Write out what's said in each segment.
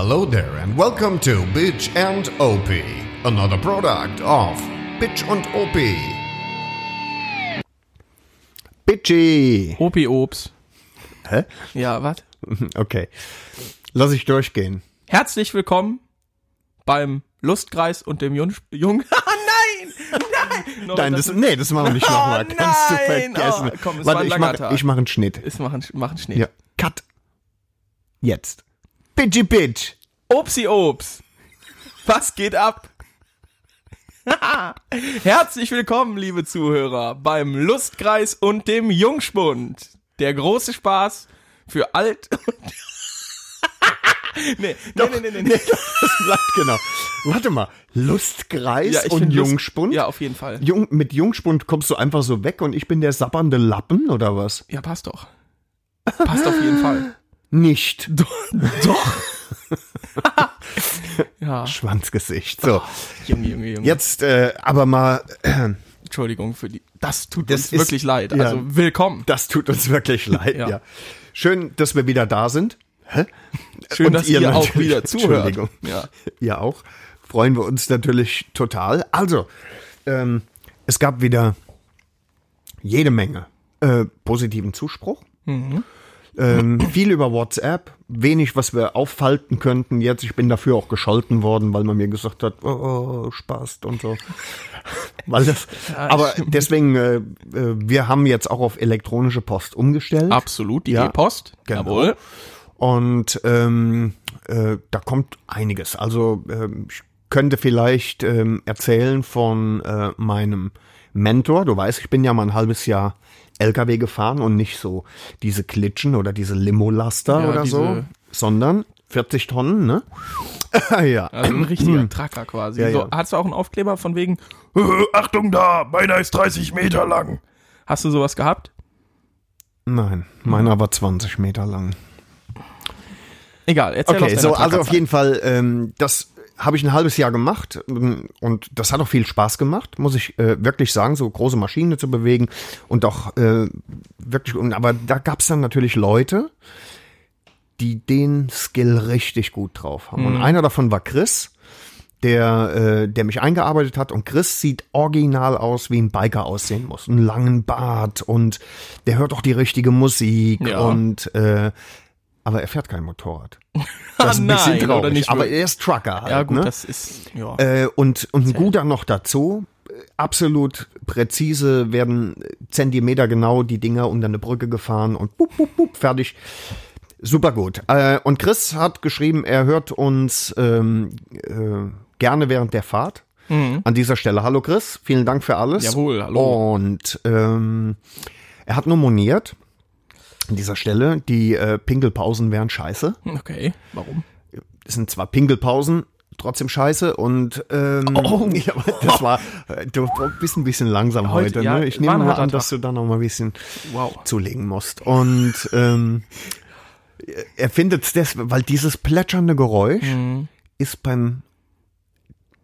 Hello there and welcome to Bitch and OP, another product of Bitch und OP. Bitchy. Opi Obs. Hä? Ja, was? Okay. Lass ich durchgehen. Herzlich willkommen beim Lustkreis und dem Jung... Jung Ah, nein! Nein! No, Nein, das, nee, das machen wir nicht nochmal. Oh, Kannst du vergessen. Oh, komm, es Warte, war ein ich langer mach, Tag. ich mach einen Schnitt. machen, machen Schnitt. Ja. Cut. Jetzt. Bitchy Bitch. Opsi Obs. Was geht ab? Herzlich willkommen, liebe Zuhörer, beim Lustkreis und dem Jungspund. Der große Spaß für alt und... nee, nee, nee, nee, nee, nee. Das bleibt genau. Warte mal. Lustkreis Ja, und Lust- Jungspund? Ja, auf jeden Fall. Jung, mit Jungspund kommst du einfach so weg und ich bin der sappernde Lappen oder was? Ja, passt doch. Passt auf jeden Fall. Nicht. Doch. ja, Schwanzgesicht. So, Junge, Junge, Junge. jetzt äh, aber mal, äh, Entschuldigung für die. Das tut Das uns ist- wirklich leid. ja. Also willkommen. das tut uns wirklich leid. ja. Ja. Schön, dass wir wieder da sind. Hä? Schön, Und dass ihr, auch natürlich- wieder zuhört. Entschuldigung. Ja. Ihr auch. Freuen wir uns natürlich total. Also, ähm, es gab wieder jede Menge äh, positiven Zuspruch. Ähm, viel über WhatsApp, wenig, was wir auffalten könnten jetzt. Ich bin dafür auch gescholten worden, weil man mir gesagt hat, oh, oh Spaß und so. weil das, aber deswegen, äh, äh, wir haben jetzt auch auf elektronische Post umgestellt. Absolut, die Ja. E-Post. Genau. Jawohl. Und ähm, äh, da kommt einiges. Also ähm, ich könnte vielleicht ähm, erzählen von äh, meinem Mentor. Du weißt, ich bin ja mal ein halbes Jahr LKW gefahren und nicht so diese Klitschen oder diese Limo-Laster Ja, oder so, diese- sondern 40 Tonnen, ne? ja. Also ein richtiger Tracker quasi. Ja, so, ja. Hast du auch einen Aufkleber von wegen, "Äh, Achtung da, meiner ist 30 Meter lang. Hast du sowas gehabt? Nein, meiner war 20 Meter lang. Egal, erzähl Okay, so, also auf jeden Fall, ähm, das habe ich ein halbes Jahr gemacht ähm, und das hat auch viel Spaß gemacht, muss ich äh, wirklich sagen, so große Maschinen zu bewegen und auch äh, wirklich, aber da gab es dann natürlich Leute, die den Skill richtig gut drauf haben. Und einer davon war Chris, der, äh, der mich eingearbeitet hat. Und Chris sieht original aus, wie ein Biker aussehen muss. Einen langen Bart und der hört auch die richtige Musik Ja. und äh, aber er fährt kein Motorrad. Ah, nein, oder nicht aber er ist Trucker halt. Ja gut, ne? das ist, ja. Äh, und, und ein guter noch dazu. äh, Absolut präzise werden Zentimeter genau die Dinger unter eine Brücke gefahren und bup, bup, bup, fertig. Super gut. Äh, und Chris hat geschrieben, er hört uns ähm, äh, gerne während der Fahrt. An dieser Stelle. Hallo Chris, vielen Dank für alles. Mhm. Jawohl, hallo. Und ähm, er hat nur moniert an dieser Stelle, die äh, Pinkelpausen wären scheiße. okay, warum? Es sind zwar Pinkelpausen, trotzdem scheiße und ähm, ja, das war, äh, du bist ein bisschen langsam heute, Heute, ja, ne? Ich nehme mal an, dass du da noch mal ein bisschen Wow. zulegen musst. Und ähm, er findet es das, weil dieses plätschernde Geräusch Mhm. ist beim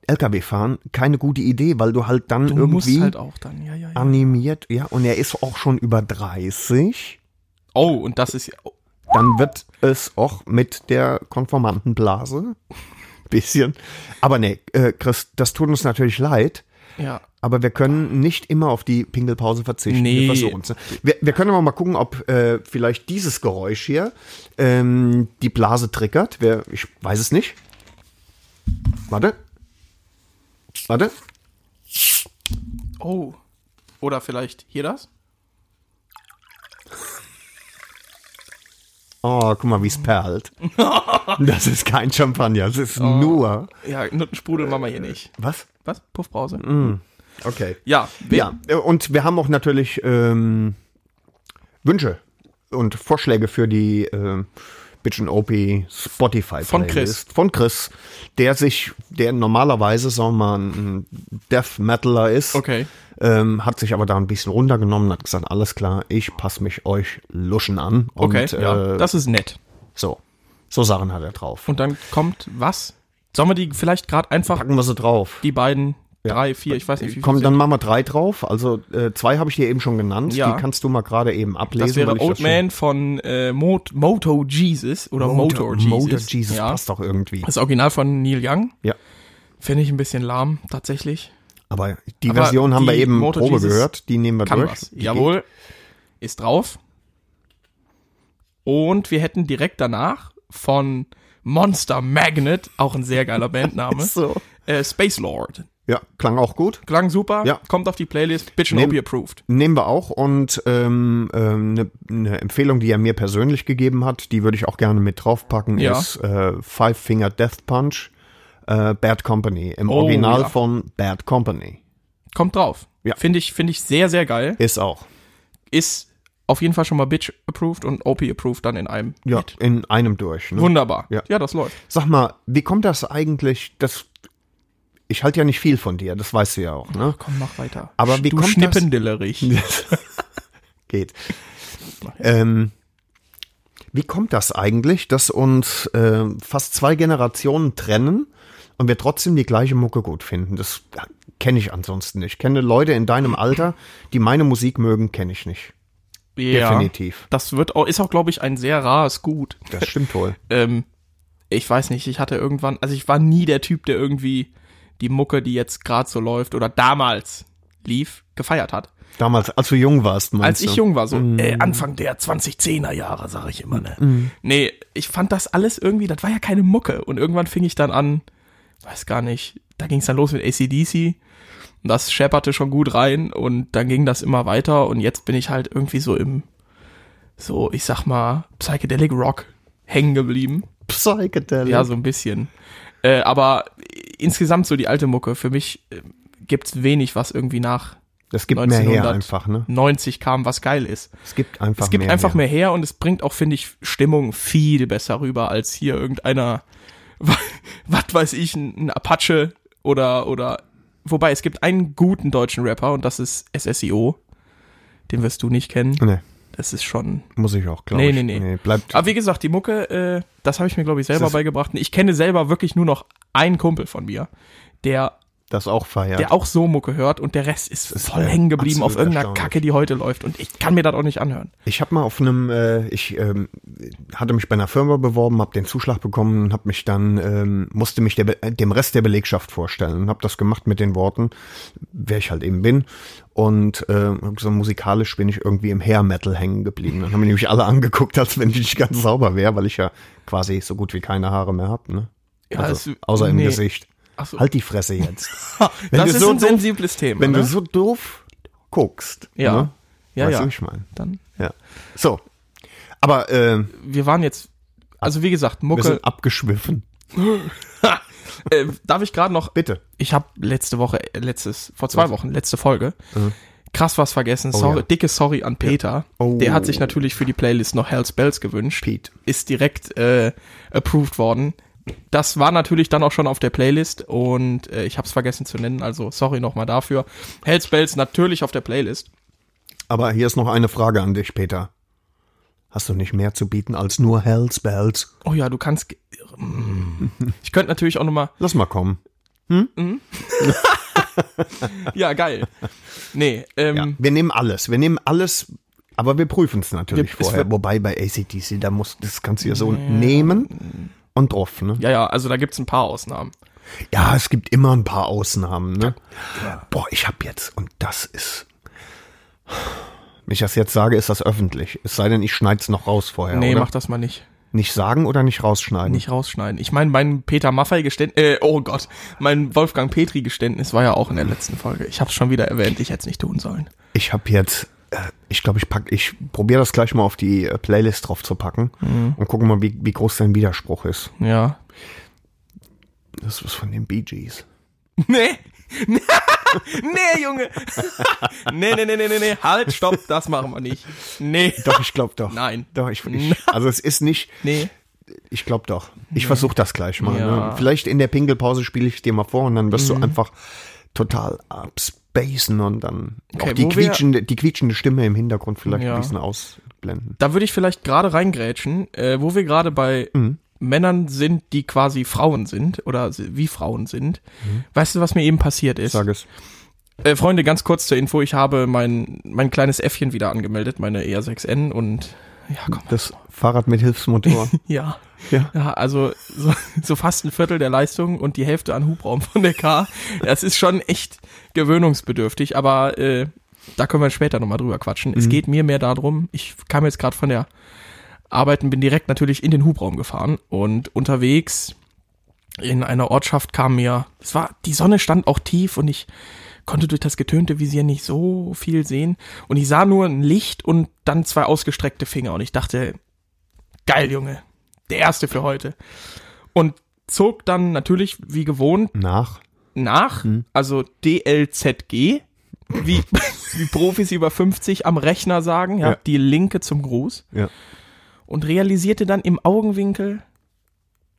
LKW-Fahren keine gute Idee, weil du halt dann Du irgendwie halt dann, ja, ja, ja. animiert, ja, und er ist auch schon über 30. Oh, und das ist ja, oh, dann wird es auch mit der Konformantenblase bisschen. Aber nee, äh, Chris, das tut uns natürlich leid. ja. Aber wir können nicht immer auf die Pingelpause verzichten. Nee. Wir es. Wir, wir können aber mal gucken, ob äh, vielleicht dieses Geräusch hier ähm, die Blase triggert. Wer, ich weiß es nicht. Warte. Warte. Oh. Oder vielleicht hier das? Oh, guck mal, wie es perlt. Das ist kein Champagner, das ist Oh. nur. Ja, Nuttensprudel machen wir hier nicht. Was? Was? Puffbrause? Okay. Ja, Ja, äh, und wir haben auch natürlich ähm, Wünsche und Vorschläge für die äh, Bitchin' OP Spotify Von Playlist. Von Chris, der sich, der normalerweise, sagen wir mal, ein Death Metaler ist, Okay. ähm, hat sich aber da ein bisschen runtergenommen, hat gesagt, alles klar, ich passe mich euch Luschen an. Und, Okay, ja, äh, das ist nett. so, so Sachen hat er drauf. Und dann kommt was? Sollen wir die vielleicht gerade einfach Packen wir sie drauf. die beiden drei, vier, ich weiß nicht, wie Komm, dann machen wir drei drauf. Also äh, zwei habe ich dir eben schon genannt. Ja. Die kannst du mal gerade eben ablesen. Das wäre Old schon- Man von äh, Mot Moto Jesus oder Motor, Jesus. Motor Jesus ja. passt doch irgendwie. Das Original von Neil Young. Ja. Finde ich ein bisschen lahm, tatsächlich. Aber die Aber Version haben wir die eben Motor Probe Jesus gehört. Die nehmen wir durch. Die Jawohl. Ist drauf. Und wir hätten direkt danach von Monster Magnet, auch ein sehr geiler Bandname, geht. So. äh, Space Lord. Ja, klang auch gut. Klang super, Ja. kommt auf die Playlist, Bitch Nehm- approved. Nehmen wir auch und ähm, ähm, eine ne Empfehlung, die er mir persönlich gegeben hat, die würde ich auch gerne mit draufpacken, Ja. ist äh, Five Finger Death Punch, äh, Bad Company. Im Oh, Original ja. von Bad Company. Kommt drauf. Ja. Finde ich, finde ich sehr, sehr geil. Ist auch. Ist auf jeden Fall schon mal Bitch approved und OP approved dann in einem. Ja, Hit. in einem durch. Ne? Wunderbar. Ja. ja, das läuft. Sag mal, wie kommt das eigentlich, das, ich halte ja nicht viel von dir, das weißt du ja auch, ne? Komm, mach weiter. Aber wie du kommt das- Schnippendillerich. Geht. Ähm, wie kommt das eigentlich, dass uns äh, fast zwei Generationen trennen und wir trotzdem die gleiche Mucke gut finden? Das kenne ich ansonsten nicht. Ich kenne Leute in deinem Alter, die meine Musik mögen, kenne ich nicht. Ja. Definitiv. Das wird auch, ist auch, glaube ich, ein sehr rares Gut. Das stimmt wohl. Ähm, ich weiß nicht, ich hatte irgendwann, also ich war nie der Typ, der irgendwie die Mucke, die jetzt gerade so läuft oder damals lief, gefeiert hat. Damals, als du jung warst, meinst Als du? ich jung war, so äh, Anfang der 2010er Jahre, sage ich immer, ne? Mhm. Nee, ich fand das alles irgendwie, das war ja keine Mucke. Und irgendwann fing ich dann an, weiß gar nicht, da ging es dann los mit ACDC. Das schepperte schon gut rein und dann ging das immer weiter und jetzt bin ich halt irgendwie so im, so, ich sag mal, Psychedelic Rock hängen geblieben. Psychedelic. Ja, so ein bisschen. Äh, aber insgesamt so die alte Mucke, für mich äh, gibt's wenig, was irgendwie nach das gibt mehr her 1900. einfach, ne? 90 kam, was geil ist. Es gibt einfach Es gibt mehr einfach her. mehr her und es bringt auch, finde ich, Stimmung viel besser rüber als hier irgendeiner, was weiß ich, ein, Apache oder, oder, wobei es gibt einen guten deutschen Rapper und das ist SSIO. Den wirst du nicht kennen. Nee, Das ist schon. muss ich auch, glaube Nee, ich. nee, nee. bleibt. Aber wie gesagt, die Mucke, äh, das habe ich mir, glaube ich, selber beigebracht. Ich kenne selber wirklich nur noch einen Kumpel von mir, der das auch feiert. der auch so Mucke hört und der Rest ist, ist, voll hängen geblieben auf irgendeiner. Kacke, die heute läuft und ich kann mir das auch nicht anhören. Ich habe mal auf einem, äh, ich ähm, hatte mich bei einer Firma beworben, habe den Zuschlag bekommen und habe mich dann, ähm, musste mich der, äh, dem Rest der Belegschaft vorstellen und habe das gemacht mit den Worten, wer ich halt eben bin. Und äh, so musikalisch bin ich irgendwie im Hair Metal hängen geblieben. Dann haben mich nämlich alle angeguckt, als wenn ich nicht ganz sauber wäre, weil ich ja quasi so gut wie keine Haare mehr hab, ne? Ja, also, es- außer im nee. Gesicht. Ach so. Halt die Fresse jetzt. Wenn das ist so ein doof- sensibles Thema. Wenn ne? du so doof guckst. Ja. Ne? ja, weißt ja. du, ich meine? Dann, Ja. So. Aber äh, wir waren jetzt, also wie gesagt, wir Mucke. sind abgeschwiffen. äh, darf ich gerade noch, Bitte. ich habe letzte Woche, äh, letztes, vor zwei Wochen, letzte Folge, krass was vergessen. sorry, ja. Dicke Sorry an Peter. Oh. Der hat sich natürlich für die Playlist noch Hell's Bells gewünscht. Pete. Ist direkt äh, approved worden. Das war natürlich dann auch schon auf der Playlist und äh, ich habe es vergessen zu nennen, also sorry nochmal dafür. Hell's Bells natürlich auf der Playlist. Aber hier ist noch eine Frage an dich, Peter. Hast du nicht mehr zu bieten als nur Hells Bells? Oh ja, du kannst. Mm. Ich könnte natürlich auch nochmal. Lass mal kommen. Ja, geil. Nee, ähm, Ja. Wir nehmen alles. Wir nehmen alles, aber wir prüfen es natürlich Wir- vorher. Wobei bei ACDC, da muss, das kannst du ja so nehmen und drauf, ne? ja, ja, also da gibt's ein paar Ausnahmen. Ja, es gibt immer ein paar Ausnahmen, ne? Boah, ich hab jetzt, und das ist. Wenn ich das jetzt sage, ist das öffentlich. Es sei denn, ich schneid's noch raus vorher. nee, oder? mach das mal nicht. Nicht sagen oder nicht rausschneiden? Nicht rausschneiden. Ich meine, mein Peter Maffei Geständnis, äh, oh Gott, mein Wolfgang Petri Geständnis war ja auch in der letzten Folge. Ich habe schon wieder erwähnt, ich hätte es nicht tun sollen. Ich habe jetzt, ich glaube, ich pack, ich probiere das gleich mal auf die äh, Playlist drauf zu packen Mhm. und gucken mal, wie, wie groß dein Widerspruch ist. Ja. Das ist von den Bee Gees. Nee. nee, Junge. nee, nee, nee, nee, nee, nee. Halt, stopp, das machen wir nicht. Nee. Doch, ich glaube doch. Nein. Doch, ich, ich also es ist nicht, Nee. ich glaube doch. Ich versuche das gleich mal. Ja. Mhm. Ne? Vielleicht in der Pinkelpause spiele ich dir mal vor und dann wirst du einfach total abspacen und dann Okay, auch die quietschende, die quietschende Stimme im Hintergrund vielleicht Ja. ein bisschen ausblenden. Da würde ich vielleicht gerade reingrätschen, äh, wo wir gerade bei Männern sind, die quasi Frauen sind oder wie Frauen sind. Weißt du, was mir eben passiert ist? Sag es. Äh, Freunde, ganz kurz zur Info, ich habe mein, mein kleines Äffchen wieder angemeldet, meine ER6N und ja, komm. Das Fahrrad mit Hilfsmotor. Ja. Ja. Ja, also so, so fast ein Viertel der Leistung und die Hälfte an Hubraum von der K. Das ist schon echt gewöhnungsbedürftig, aber äh, da können wir später nochmal drüber quatschen. Es geht mir mehr darum, ich kam jetzt gerade von der Arbeit und bin direkt natürlich in den Hubraum gefahren und unterwegs in einer Ortschaft kam mir, es war, die Sonne stand auch tief und ich konnte durch das getönte Visier nicht so viel sehen und ich sah nur ein Licht und dann zwei ausgestreckte Finger und ich dachte, geil, Junge, der erste für heute. Und zog dann natürlich wie gewohnt Nach. nach, also DLZG, wie, wie Profis über 50 am Rechner sagen, ja, Ja. die Linke zum Gruß Ja. und realisierte dann im Augenwinkel,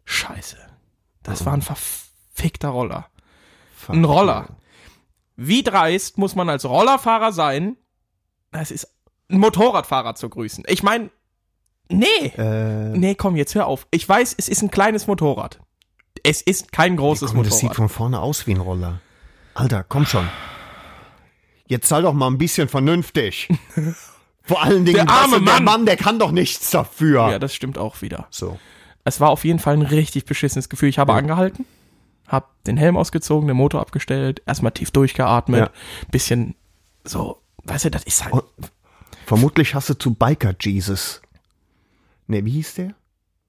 scheiße, das war ein verfickter Roller. Ein Roller. Wie dreist muss man als Rollerfahrer sein, es ist ein Motorradfahrer zu grüßen. Ich meine, nee, Äh, nee, komm, jetzt hör auf. Ich weiß, es ist ein kleines Motorrad. Es ist kein großes komm, das sieht Motorrad. von vorne aus wie ein Roller. Alter, komm schon. Jetzt sei doch mal ein bisschen vernünftig. Vor allen Dingen, Der arme du, der Mann. Mann, der kann doch nichts dafür. Ja, das stimmt auch wieder. so. Es war auf jeden Fall ein richtig beschissenes Gefühl. Ich habe angehalten, habe den Helm ausgezogen, den Motor abgestellt, erstmal tief durchgeatmet, Ja. bisschen so, weißt du, das ist halt. Und vermutlich hast du zu Biker Jesus. Ne, wie hieß der?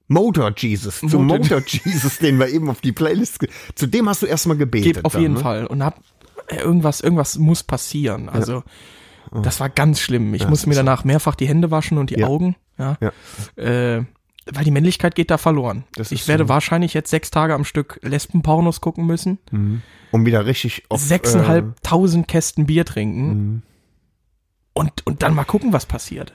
Motor Jesus. Zu Motor- Jesus, den wir eben auf die Playlist. Zu dem hast du erstmal gebetet. Geht auf dann, jeden ne? Fall. Und hab äh, irgendwas, irgendwas muss passieren. Also das war ganz schlimm. Ich musste mir danach mehrfach die Hände waschen und die Ja. Augen. Ja. Ja. Äh, weil die Männlichkeit geht da verloren. Das ich werde so. wahrscheinlich jetzt sechs Tage am Stück Lesbenpornos gucken müssen. Um wieder richtig auf. Sechseinhalbtausend Kästen Bier trinken. Mhm. Und, und dann mal gucken, was passiert. Äh,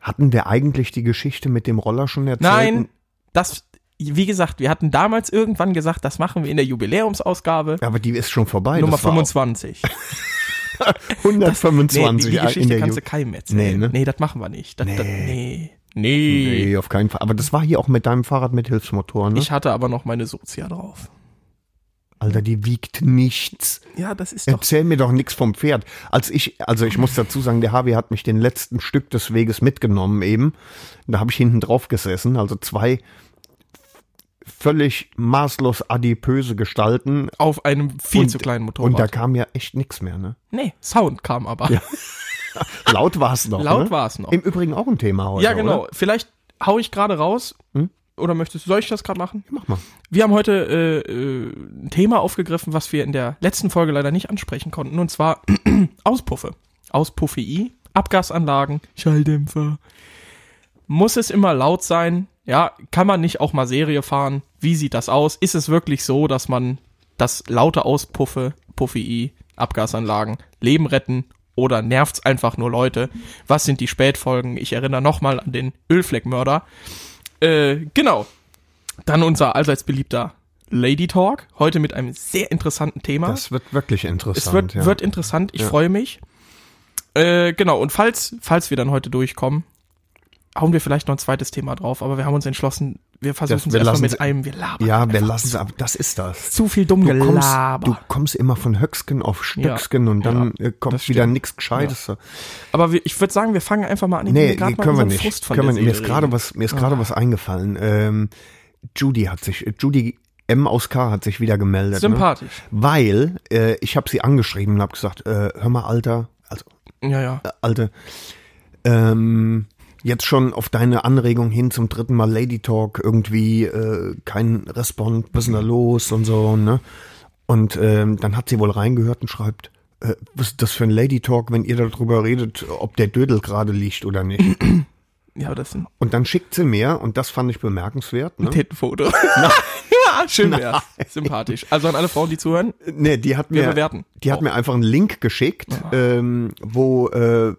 hatten wir eigentlich die Geschichte mit dem Roller schon erzählt? Nein, das, wie gesagt, wir hatten damals irgendwann gesagt, das machen wir in der Jubiläumsausgabe. Aber die ist schon vorbei. Nummer das war 25. auch 125 nee, die, die Geschichte kannst Ju du keinem erzählen. Nee, Nee, ne? das machen wir nicht. Das, nee. Das, Nee. Nee. Nee. Auf keinen Fall. Aber das war hier auch mit deinem Fahrrad mit Hilfsmotor, ne? Ich hatte aber noch meine Sozia drauf. Alter, die wiegt nichts. Ja, das ist doch. Erzähl mir doch nichts vom Pferd. Als ich, also ich muss dazu sagen, der Harvey hat mich den letzten Stück des Weges mitgenommen eben. Da habe ich hinten drauf gesessen, also zwei völlig maßlos adipöse Gestalten. Auf einem viel Und- zu kleinen Und da Motorrad. kam ja echt nichts mehr, ne? nee, Sound kam aber. Laut war es noch. Laut ne? war es noch. Im Übrigen auch ein Thema heute. ja, genau. Oder? Vielleicht hau ich gerade raus. Hm? Oder möchtest du, soll ich das gerade machen? Mach mal. Wir haben heute äh, äh, ein Thema aufgegriffen, was wir in der letzten Folge leider nicht ansprechen konnten, und zwar Auspuffe. Auspuffei, Abgasanlagen, Schalldämpfer. Muss es immer laut sein? Ja, kann man nicht auch mal Serie fahren? Wie sieht das aus? Ist es wirklich so, dass man das laute Auspuffe, Puffei, Abgasanlagen Leben retten oder nervt's einfach nur Leute? Was sind die Spätfolgen? Ich erinnere nochmal an den Ölfleckmörder. Äh, genau. Dann unser allseits beliebter Lady Talk. Heute mit einem sehr interessanten Thema. Das wird wirklich interessant. es wird, ja. wird interessant. Ich Ja. freue mich. Äh, genau. Und falls, falls wir dann heute durchkommen, hauen wir vielleicht noch ein zweites Thema drauf. Aber wir haben uns entschlossen, wir versuchen es wir erstmal lassen mit einem. Wir labern. ja, wir lassen es ab. Das ist das. Zu viel dumm Du kommst, du kommst immer von Höcksken auf Stöcksken und dann äh, kommt wieder nichts Gescheites. Aber wir, ich würde sagen, wir fangen einfach mal an. Ich Nee, mal können wir nicht. Frust von Können wir, mir ist gerade was, mir ist gerade was eingefallen. Ähm, Judy hat sich, äh, Judy M aus K hat sich wieder gemeldet. Ne? Sympathisch. Weil äh, ich habe sie angeschrieben und habe gesagt, äh, hör mal, Alter, also Ja, ja. äh, Alte, ähm, jetzt schon auf deine Anregung hin zum dritten Mal Lady Talk irgendwie äh, kein Respond, was ist denn da los und so, ne? Und ähm, dann hat sie wohl reingehört und schreibt, äh, was ist das für ein Lady Talk, wenn ihr darüber redet, ob der Dödel gerade liegt oder nicht? Ja, das ein Und dann schickt sie mir, und das fand ich bemerkenswert, ne? Tittenfoto. ja, schön wär's. Sympathisch. Also an alle Frauen, die zuhören, Nee, die hat mir, bewerten. die hat Oh. mir einfach einen Link geschickt, ähm, wo äh,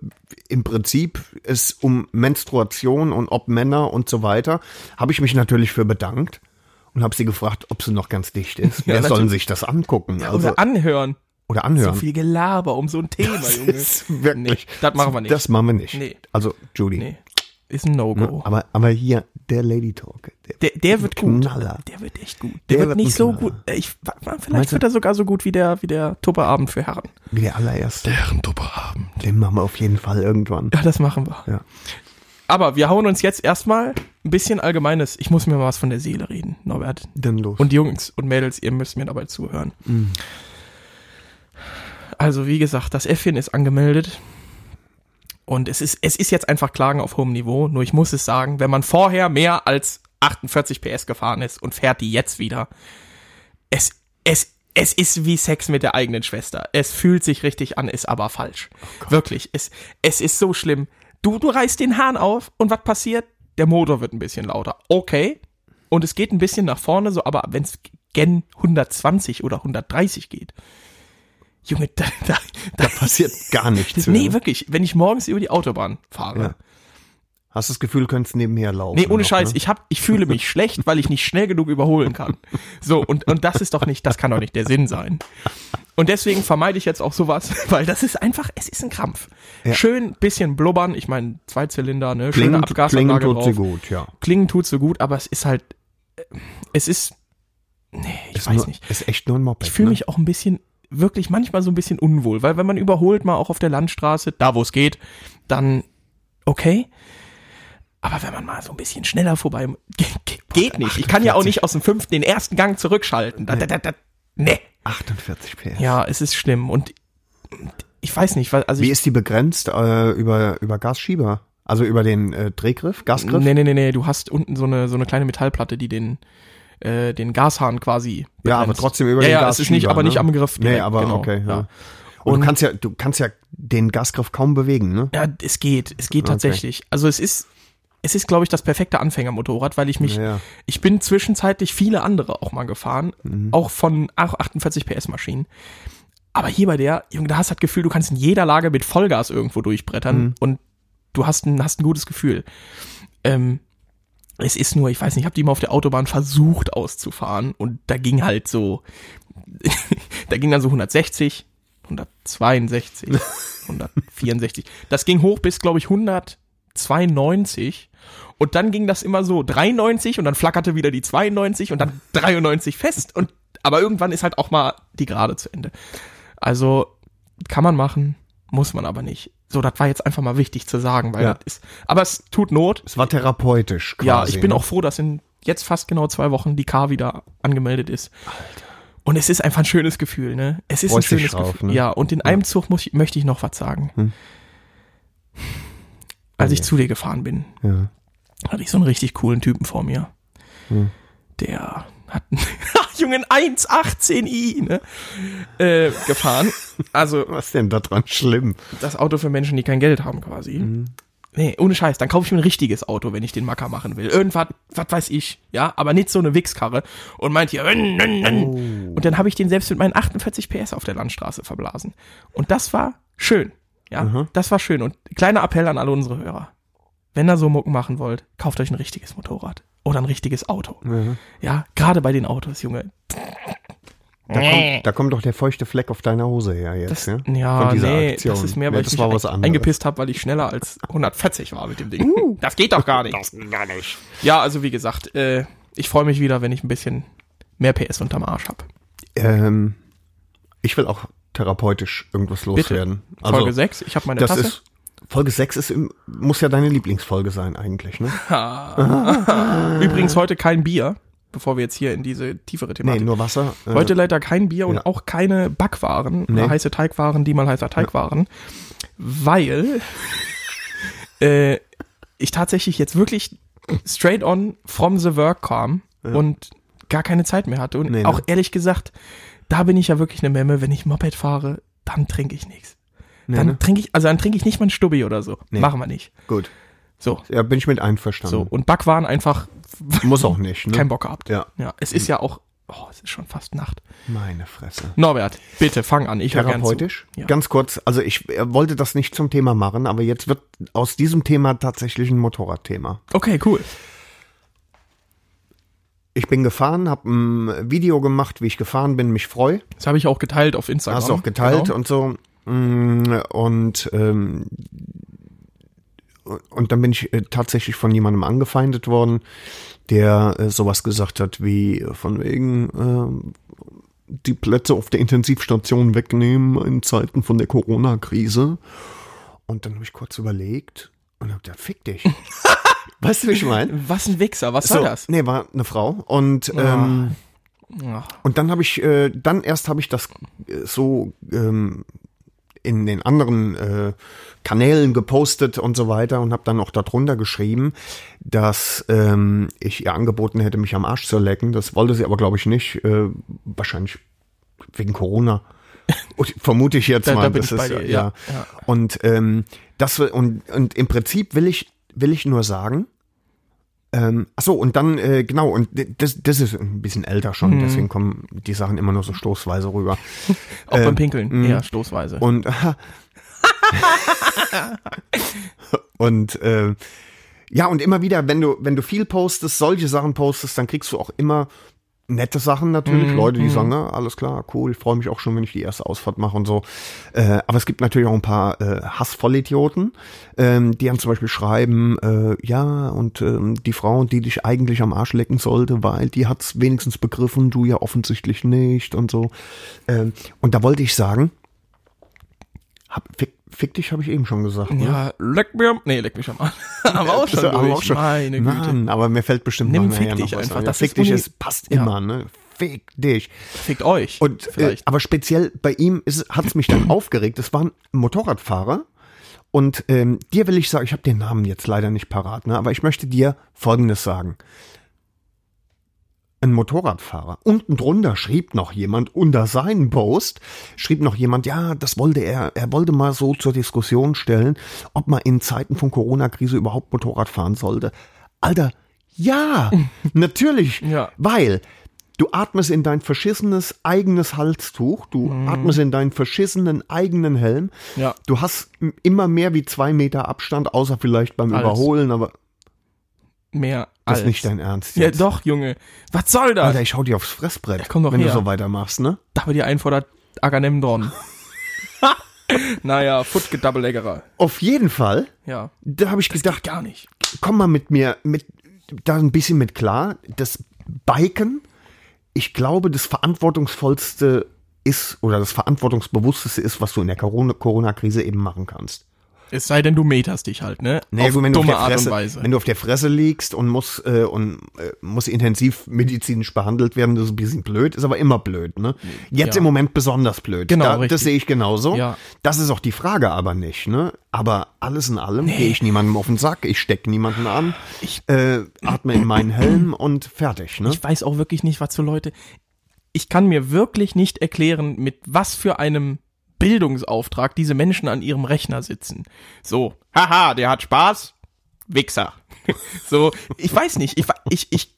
im Prinzip es um Menstruation und ob Männer und so weiter, habe ich mich natürlich für bedankt und habe sie gefragt, ob sie noch ganz dicht ist. Wer soll natürlich. sich das angucken? Ja, also, oder anhören. oder So anhören. viel Gelaber um so ein Thema, Junge. Das ist wirklich, Nee, das machen wir nicht. Das machen wir nicht. Nee. Also, Judy, Nee. Ist ein No-Go. Aber, aber hier, der Lady Talk. Der, der wird gut. Knaller. Der wird echt gut. Der Der, wird wird nicht so gut. äh, Ich, vielleicht Meinst wird er sogar so gut wie der, wie der Tupperabend für Herren. Wie der allererste. Herrentupperabend. Den machen wir auf jeden Fall irgendwann. Ja, das machen wir. Ja. Aber wir hauen uns jetzt erstmal ein bisschen Allgemeines. Ich muss mir mal was von der Seele reden, Norbert. Dann los. Und Jungs und Mädels, ihr müsst mir dabei zuhören. Mhm. Also, wie gesagt, das Äffchen ist angemeldet. Und es ist, es ist jetzt einfach Klagen auf hohem Niveau. Nur ich muss es sagen, wenn man vorher mehr als 48 PS gefahren ist und fährt die jetzt wieder, es, es, es ist wie Sex mit der eigenen Schwester. Es fühlt sich richtig an, ist aber falsch. Wirklich. Es, es ist so schlimm. Du, du reißt den Hahn auf und was passiert? Der Motor wird ein bisschen lauter. Okay. Und es geht ein bisschen nach vorne, so, aber wenn es gen 120 oder 130 geht, Junge, da, da, da Passiert gar nichts. Nee, wirklich, wenn ich morgens über die Autobahn fahre. Ja. Hast du das Gefühl, du könntest nebenher laufen? Nee, ohne noch, Scheiß, ne? ich hab, ich fühle mich schlecht, weil ich nicht schnell genug überholen kann. So, und, und das ist doch nicht, das kann doch nicht der Sinn sein. Und deswegen vermeide ich jetzt auch sowas, weil das ist einfach, es ist ein Krampf. Ja. Schön bisschen blubbern, ich meine, Zweizylinder, ne, schöne Klingen, Abgasanlage klingen tut sie gut, ja. Klingen tut so gut, aber es ist halt, äh, es ist, nee, ich ist weiß nur, nicht. Ist echt nur ein Moped. Ich fühle ne? mich auch ein bisschen, wirklich manchmal so ein bisschen unwohl, weil wenn man überholt mal auch auf der Landstraße, da wo es geht, dann okay. Aber wenn man mal so ein bisschen schneller vorbei, ge ge geht nicht. Ich kann ja auch nicht aus dem fünften den ersten Gang zurückschalten. Da, da, da, da, nee. 48 PS. Ja, es ist schlimm und ich weiß nicht, weil, also Wie ist die begrenzt? Äh, über, über Gasschieber? Also über den äh, Drehgriff, Gasgriff? nee, nee, nee, nee, du hast unten so eine, so eine kleine Metallplatte, die den, äh, den Gashahn quasi ja, aber begrenzt. trotzdem über ja, den ja, Gasschieber. es ist nicht, aber ne? nicht am Griff. Nee, direkt, aber genau, okay, ja. ja. Und, Und- du kannst ja, du kannst ja den Gasgriff kaum bewegen, ne? Ja, es geht, es geht Okay. tatsächlich. Also es ist, es ist, glaube ich, das perfekte Anfängermotorrad, weil ich mich, Ja, ja. ich bin zwischenzeitlich viele andere auch mal gefahren, Mhm. auch von auch 48 PS Maschinen. Aber hier bei der, Junge, da hast du das Gefühl, du kannst in jeder Lage mit Vollgas irgendwo durchbrettern Mhm. und du hast ein, hast ein gutes Gefühl. Ähm, es ist nur, ich weiß nicht, ich habe die mal auf der Autobahn versucht auszufahren und da ging halt so, da ging dann so 160, 162, 164. Das ging hoch bis, glaube ich, 192 und dann ging das immer so 93 und dann flackerte wieder die 92 und dann 93 fest und aber irgendwann ist halt auch mal die Gerade zu Ende. Also kann man machen, muss man aber nicht. So, das war jetzt einfach mal wichtig zu sagen, weil Ja. das ist, aber es tut Not. Es war therapeutisch quasi. Ja, ich bin ne? auch froh, dass in jetzt fast genau zwei Wochen die K wieder angemeldet ist. Und es ist einfach ein schönes Gefühl, ne? Es ist Freust ein schönes drauf, Gefühl. ne? Ja, und in einem Zug muss ich, möchte ich noch was sagen. Hm. Als ich Okay. zu dir gefahren bin, Ja. hatte ich so einen richtig coolen Typen vor mir. Hm. Der hat Jungen 1,18i ne? äh, gefahren. Also Was ist denn da dran schlimm? das Auto für Menschen, die kein Geld haben quasi. Mhm. Nee, ohne Scheiß, dann kaufe ich mir ein richtiges Auto, wenn ich den Macker machen will. Irgendwas, was weiß ich, ja, aber nicht so eine Wichskarre. Und meint hier, "Nn, nn, nn." Oh. und dann habe ich den selbst mit meinen 48 PS auf der Landstraße verblasen. Und das war schön, ja, Mhm. das war schön. Und kleiner Appell an alle unsere Hörer. Wenn ihr so Mucken machen wollt, kauft euch ein richtiges Motorrad. Oder ein richtiges Auto. Ja. Ja, gerade bei den Autos, Junge. Da, kommt, da kommt doch der feuchte Fleck auf deiner Hose her jetzt, Das, ja? ja, Von dieser nee, Aktion. das ist mehr, Nee, weil das ich mich ein- eingepisst habe, weil ich schneller als 140 war mit dem Ding. Das geht doch gar nicht. gar nicht. Ja, also wie gesagt, äh, ich freue mich wieder, wenn ich ein bisschen mehr PS unterm Arsch habe. Ähm, ich will auch therapeutisch irgendwas loswerden. Also, Folge 6, ich habe meine das Tasse. ist Folge 6 ist im, muss ja deine Lieblingsfolge sein eigentlich, ne? Übrigens heute kein Bier, bevor wir jetzt hier in diese tiefere Nee, Thematik. nur Wasser. Äh, Heute leider kein Bier und ja. auch keine Backwaren Nee. oder heiße Teigwaren, die mal heißer Teig waren, weil äh, ich tatsächlich jetzt wirklich straight on from the work kam und gar keine Zeit mehr hatte. Und Nee, ne? auch ehrlich gesagt, da bin ich ja wirklich eine Memme, wenn ich Moped fahre, dann trinke ich nichts. Nee, Dann ne? trinke ich, also dann trinke ich nicht mal einen Stubbi oder so. Nee. Machen wir nicht. Gut. So, Ja, bin ich mit so. einverstanden. Und Backwaren einfach Muss auch nicht, ne? keinen Bock gehabt. Ja. Ja, es ist ja auch, oh, es ist schon fast Nacht. Meine Fresse. Norbert, bitte fang an. Ich höre gern. Therapeutisch? Ja. Ganz kurz, also ich wollte das nicht zum Thema machen, aber jetzt wird aus diesem Thema tatsächlich ein Motorradthema. Okay, cool. Ich bin gefahren, habe ein Video gemacht, wie ich gefahren bin, mich freu. Das habe ich auch geteilt auf Instagram. Hast du auch geteilt Genau. und so. Mm, Und ähm, und dann bin ich äh, tatsächlich von jemandem angefeindet worden, der äh, sowas gesagt hat wie äh, von wegen äh, die Plätze auf der Intensivstation wegnehmen in Zeiten von der Corona-Krise. Und dann habe ich kurz überlegt und hab gedacht, fick dich. weißt du, wie ich meine? Was ein Wichser, was soll das? Nee, war eine Frau. Und, ähm, Ach, und dann habe ich, äh, dann erst habe ich das so ähm, in den anderen äh, Kanälen gepostet und so weiter und habe dann auch darunter geschrieben, dass ähm, ich ihr angeboten hätte, mich am Arsch zu lecken. Das wollte sie aber, glaube ich, nicht. Äh, wahrscheinlich wegen Corona. Und vermute ich jetzt Da- mal. da das ist, dir, ja. ja, ja. Und ähm, das und, und im Prinzip will ich will ich nur sagen. Ähm, ach so und dann äh, genau und das das ist ein bisschen älter schon, Mhm. deswegen kommen die Sachen immer nur so stoßweise rüber. auch Ähm, beim Pinkeln, mh. eher stoßweise. Und und äh, ja und immer wieder, wenn du wenn du viel postest, solche Sachen postest, dann kriegst du auch immer nette Sachen natürlich, Mhm, Leute, die mhm. sagen, ja, alles klar, cool, ich freue mich auch schon, wenn ich die erste Ausfahrt mache und so. Äh, aber es gibt natürlich auch ein paar äh, Hassvollidioten, ähm, die dann zum Beispiel schreiben, äh, ja, und ähm, die Frau, die dich eigentlich am Arsch lecken sollte, weil die hat's wenigstens begriffen, du ja offensichtlich nicht und so. Ähm, und da wollte ich sagen, hab, fick, fick dich habe ich eben schon gesagt. Ne? ja, leck mir, am- nee, leck mich am Arsch. Aber auch schon Das durch, auch schon. meine Güte. Nein, aber mir fällt bestimmt Nimm noch fick dich einfach, ein. Ja, das fick ist dich, es passt Ja. immer, ne? Fick dich. Fickt euch. Und äh, vielleicht. aber speziell bei ihm hat es mich dann aufgeregt. Es war ein Motorradfahrer. Und ähm, dir will ich sagen, ich habe den Namen jetzt leider nicht parat, ne? aber ich möchte dir Folgendes sagen. Ein Motorradfahrer. Unten drunter schrieb noch jemand, unter seinen Post, schrieb noch jemand, ja, das wollte er, er wollte mal so zur Diskussion stellen, ob man in Zeiten von Corona-Krise überhaupt Motorrad fahren sollte. Alter, ja, natürlich, Ja. weil du atmest in dein verschissenes eigenes Halstuch, du atmest in deinen verschissenen eigenen Helm, ja. du hast immer mehr wie zwei Meter Abstand, außer vielleicht beim Alles. Überholen, aber Mehr das ist nicht dein Ernst. Ja, jetzt. doch, Junge. Was soll das? Alter, ich hau dir aufs Fressbrett, komm doch wenn her. du so weitermachst, ne? Da haben wir dir der Agamemnon. naja, Foot Doubleleggerer. Auf jeden Fall, Ja. da habe ich gedacht, Gar nicht. komm mal mit mir, mit da ein bisschen mit klar. Das Biken, ich glaube, das verantwortungsvollste ist oder das verantwortungsbewussteste ist, was du in der Corona- Corona-Krise eben machen kannst. Es sei denn, du meterst dich halt, ne? Nee, Auf gut, wenn du auf dumme der Art Fresse, und Weise. Wenn du auf der Fresse liegst und muss, äh, und, äh, muss intensiv medizinisch behandelt werden, das ist ein bisschen blöd, ist aber immer blöd, ne? Jetzt Ja. im Moment besonders blöd. Genau, da. Das sehe ich genauso. Ja. Das ist auch die Frage aber nicht, ne? Aber alles in allem gehe ich niemandem auf den Sack, ich stecke niemanden an, Ich- äh, atme in meinen Helm und fertig, ne? Ich weiß auch wirklich nicht, was so Leute. Ich kann mir wirklich nicht erklären, mit was für einem Bildungsauftrag diese Menschen an ihrem Rechner sitzen. So, haha, der hat Spaß. Wichser. so, ich weiß nicht, ich, ich, ich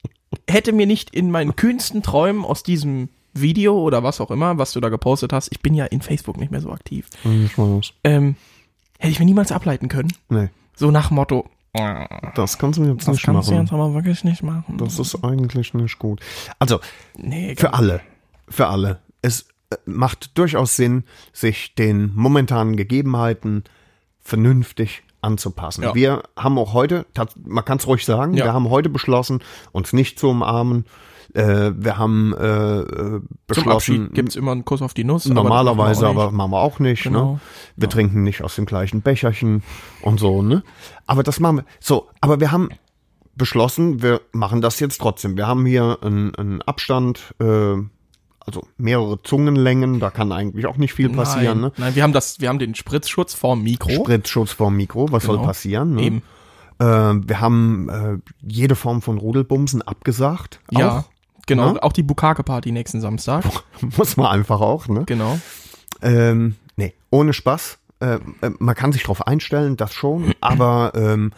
hätte mir nicht in meinen kühnsten Träumen aus diesem Video oder was auch immer, was du da gepostet hast, ich bin ja in Facebook nicht mehr so aktiv, ähm, hätte ich mir niemals ableiten können. Nee, So nach Motto, das kannst du jetzt das nicht kannst du machen. jetzt aber wirklich nicht machen. Das ist eigentlich nicht gut. Also, nee, Für alle. Für alle. Es macht durchaus Sinn, sich den momentanen Gegebenheiten vernünftig anzupassen. Ja. Wir haben auch heute, man kann es ruhig sagen, Ja. wir haben heute beschlossen, uns nicht zu umarmen. Äh, wir haben äh, äh, beschlossen, Abschied gibt's immer einen Kuss auf die Nuss. aber normalerweise, machen wir auch aber machen wir auch nicht. Genau. Ne? Wir trinken nicht aus dem gleichen Becherchen und so. Ne? Aber das machen wir. So, aber wir haben beschlossen, wir machen das jetzt trotzdem. Wir haben hier einen, einen Abstand, äh, also mehrere Zungenlängen. Da kann eigentlich auch nicht viel passieren. Nein, Ne? nein, wir haben das, wir haben den Spritzschutz vorm Mikro. Spritzschutz vorm Mikro. Was soll Genau. passieren? Ne? Eben. Äh, wir haben äh, jede Form von Rudelbumsen abgesagt. Ja, Auch. genau. Ne? Auch die Bukake-Party nächsten Samstag. Muss man einfach auch. Ne? genau. Ähm, nee, ohne Spaß. Äh, äh, man kann sich darauf einstellen, das schon, aber ähm,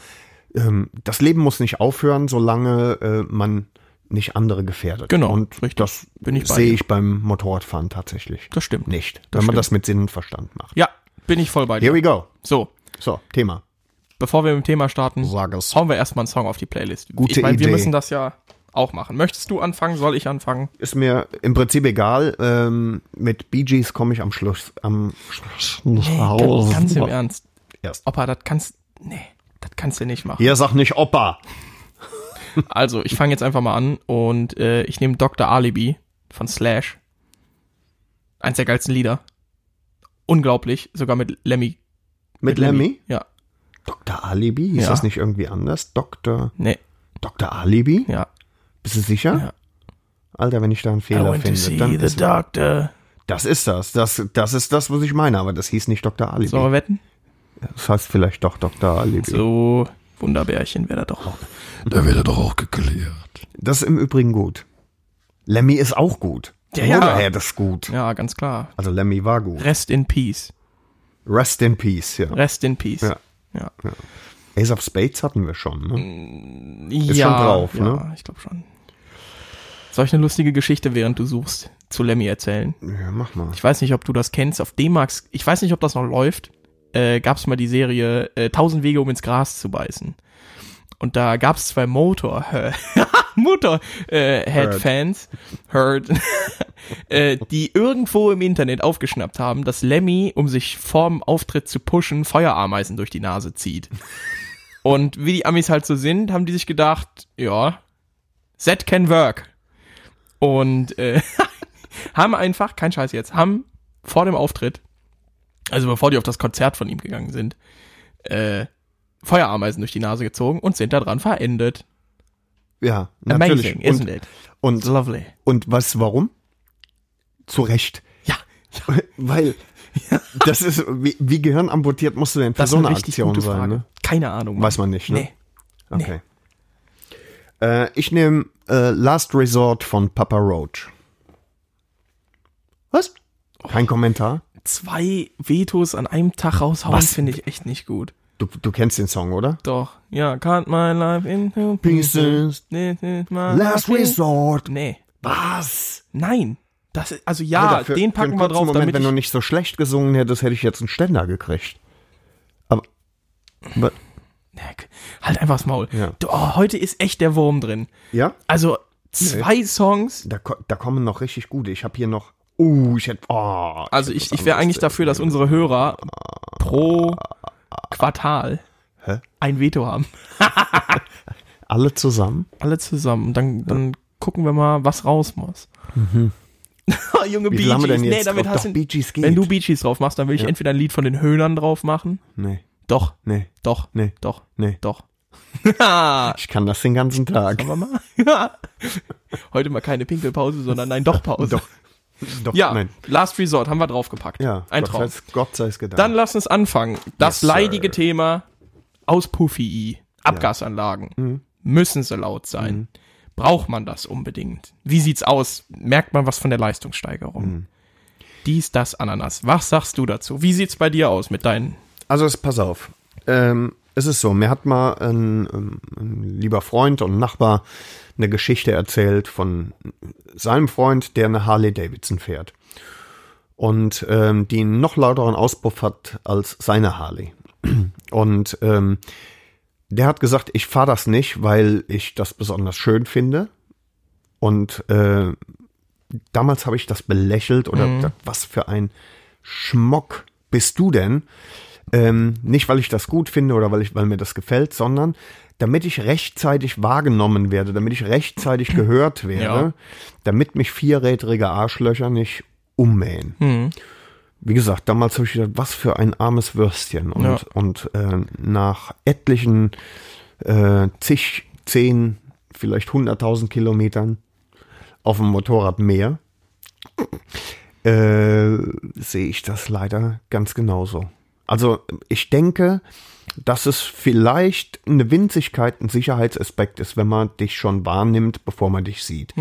ähm, das Leben muss nicht aufhören, solange äh, man nicht andere gefährdet. Genau, Und richtig. das Bin ich bei sehe ich beim Motorradfahren tatsächlich Das stimmt. nicht, Das wenn man stimmt. das mit Sinn und Verstand macht. Ja, bin ich voll bei dir. Here we go. So, So, Thema. bevor wir mit dem Thema starten, hauen wir erstmal einen Song auf die Playlist. Gute ich meine, wir Idee. müssen das ja auch machen. Möchtest du anfangen? Soll ich anfangen? Ist mir im Prinzip egal. Ähm, mit Bee Gees komme ich am Schluss am Schluss Ganz, ganz im Ernst. Erst. Opa, das kannst. Nee. Das kannst du nicht machen. Hier sag nicht Opa. Also, ich fange jetzt einfach mal an und äh, ich nehme Dr. Alibi von Slash. Eins der geilsten Lieder. Unglaublich, sogar mit Lemmy. Mit Lemmy? Ja. Dr. Alibi? Ist Ja. das nicht irgendwie anders? Dr. Nee, Dr. Alibi? ja. Bist du sicher? Ja. Alter, wenn ich da einen Fehler finde, dann ist, doctor. das ist das. das. Das ist das, was ich meine, aber das hieß nicht Dr. Alibi. Sollen wir wetten? Das heißt vielleicht doch Dr. Alibi. So, Wunderbärchen wäre da doch auch. Da wird er doch auch geklärt. Das ist im Übrigen gut. Lemmy ist auch gut. Ja, ja. Motorhead ist gut. Ja, ganz klar. Also Lemmy war gut. Rest in Peace. Rest in Peace, ja. Rest in Peace. Ja. Ja. Ace of Spades hatten wir schon, ne? Ist schon drauf, ja, ne? ich glaube schon. Soll ich eine lustige Geschichte, während du suchst, zu Lemmy erzählen? Ja, mach mal. Ich weiß nicht, ob du das kennst. Auf D-Max, ich weiß nicht, ob das noch läuft, äh, gab es mal die Serie äh, 1000 Wege, um ins Gras zu beißen. Und da gab es zwei Motor, Motor äh, Head-Fans, Heard, äh, die irgendwo im Internet aufgeschnappt haben, dass Lemmy, um sich vorm Auftritt zu pushen, Feuerameisen durch die Nase zieht. Und wie die Amis halt so sind, haben die sich gedacht, ja, that can work. Und äh, haben einfach, kein Scheiß jetzt, haben vor dem Auftritt, also bevor die auf das Konzert von ihm gegangen sind, äh, Feuerameisen durch die Nase gezogen und sind daran verendet. Ja, natürlich. Amazing, isn't Und, it? und, It's lovely. und was, warum? Zu Recht. Ja, Weil das ist, wie, wie Gehirn amputiert musst du denn für das so eine eine Aktion sein, ne? Keine Ahnung. Mann. Weiß man nicht, ne? Nee. Okay. Äh, ich nehme äh, Last Resort von Papa Roach. Was? Kein Kommentar? Zwei Vetos an einem Tag raushauen, finde ich echt nicht gut. Du, du kennst den Song, oder? Doch, ja, cut my life into Pieces. Last. Resort. Nee, Was? nein. Das also ja, Alter, für, den packen wir drauf, Moment, damit wenn du nicht so schlecht gesungen hättest, hätte ich jetzt einen Ständer gekriegt. Aber, aber Nee, halt einfach das Maul. Ja. Du, oh, heute ist echt der Wurm drin. ja, Also zwei Songs. da, da kommen noch richtig gute. Ich habe hier noch, uh, ich hätte, oh. Also ich, ich wäre eigentlich dafür, dass unsere Hörer pro Quartal Hä? ein Veto haben. Alle zusammen? Alle zusammen. Dann, dann gucken wir mal, was raus muss. Junge Mhm. Wie Bee viel haben wir Gees. denn Nee, damit hast du, Bee Gees geht. wenn du Bee Gees drauf machst, dann will ich Ja. entweder ein Lied von den Höhnern drauf machen. Nee, Doch, nee, doch, nee, doch, nee. doch. Ich kann das den ganzen Tag. wir mal. Heute mal keine Pinkelpause, sondern nein, doch Pause. Doch. Doch, Ja, nein. Last Resort haben wir draufgepackt. Ja, Ein Gott Traum. Sei, Gott sei es gedacht. Dann lass uns anfangen. Das Yes, sir. leidige Thema Auspuffii. Abgasanlagen. Mhm. Müssen sie laut sein? Braucht man das unbedingt? Wie sieht's aus? Merkt man was von der Leistungssteigerung? Mhm. Dies, das, Ananas. Was sagst du dazu? Wie sieht's bei dir aus mit deinen? Also es- pass auf. Ähm, es ist so, mir hat mal ein, ähm, ein lieber Freund und Nachbar eine Geschichte erzählt von seinem Freund, der eine Harley Davidson fährt. Und ähm, die einen noch lauteren Auspuff hat als seine Harley. Und ähm, der hat gesagt, ich fahre das nicht, weil ich das besonders schön finde. Und äh, damals habe ich das belächelt oder gesagt, was für ein Schmock bist du denn? Ähm, nicht, weil ich das gut finde oder weil, ich, weil mir das gefällt, sondern damit ich rechtzeitig wahrgenommen werde, damit ich rechtzeitig gehört werde, Ja. damit mich vierrädrige Arschlöcher nicht ummähen. Hm. Wie gesagt, damals habe ich gedacht, was für ein armes Würstchen. Und, Ja. und äh, nach etlichen äh, zig, zehn, vielleicht hunderttausend Kilometern auf dem Motorrad mehr, äh, sehe ich das leider ganz genauso. Also ich denke, dass es vielleicht eine Winzigkeit, ein Sicherheitsaspekt ist, wenn man dich schon wahrnimmt, bevor man dich sieht.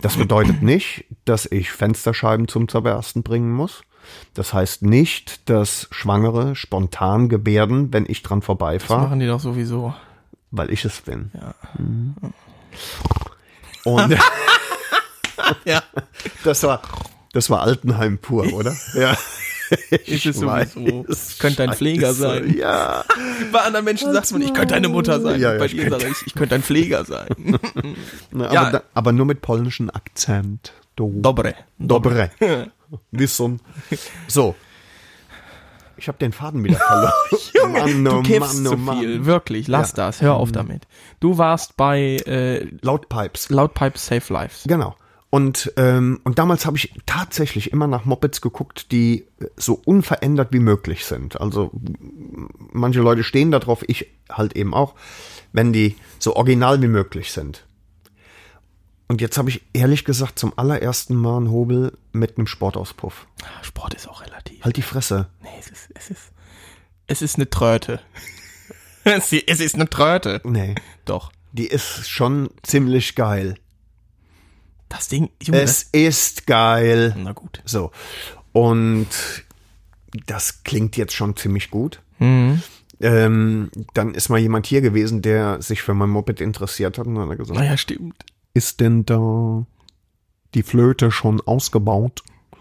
Das bedeutet nicht, dass ich Fensterscheiben zum Zerbersten bringen muss. Das heißt nicht, dass Schwangere spontan gebärden, wenn ich dran Das vorbeifahre, machen die doch sowieso. weil ich es bin. Ja. Und Ja. das war, das war Altenheim pur, oder? Ja. Ist es sowieso. Könnte dein Pfleger sein. Ja. Bei anderen Menschen sagt man, ich könnte deine Mutter sein. Ja, ja, Bei ich dir sage ich, ich könnte dein Pfleger sein. Na, aber, Ja. da, aber nur mit polnischem Akzent. Do. Dobre. Dobre. Wissen. So. Ich habe den Faden wieder verloren. Mann, du oh kiffst Mann, oh zu Mann. viel. Wirklich, lass Ja. das. Hör auf damit. Du warst bei äh, Laut Pipes. Loudpipe Save Lives. Genau. Und, ähm, und damals habe ich tatsächlich immer nach Mopeds geguckt, die so unverändert wie möglich sind. Also manche Leute stehen da drauf, ich halt eben auch, wenn die so original wie möglich sind. Und jetzt habe ich ehrlich gesagt zum allerersten Mal einen Hobel mit einem Sportauspuff. Sport ist auch relativ. Halt die Fresse. Nee, es ist, es ist, es ist eine Tröte. es ist eine Tröte. Nee, Doch. die ist schon ziemlich geil. Das Ding, Junge, Es ist geil. na gut. So. Und das klingt jetzt schon ziemlich gut. Mhm. Ähm, dann ist mal jemand hier gewesen, der sich für mein Moped interessiert hat und dann hat er gesagt, Naja, stimmt. ist denn da die Flöte schon ausgebaut? Und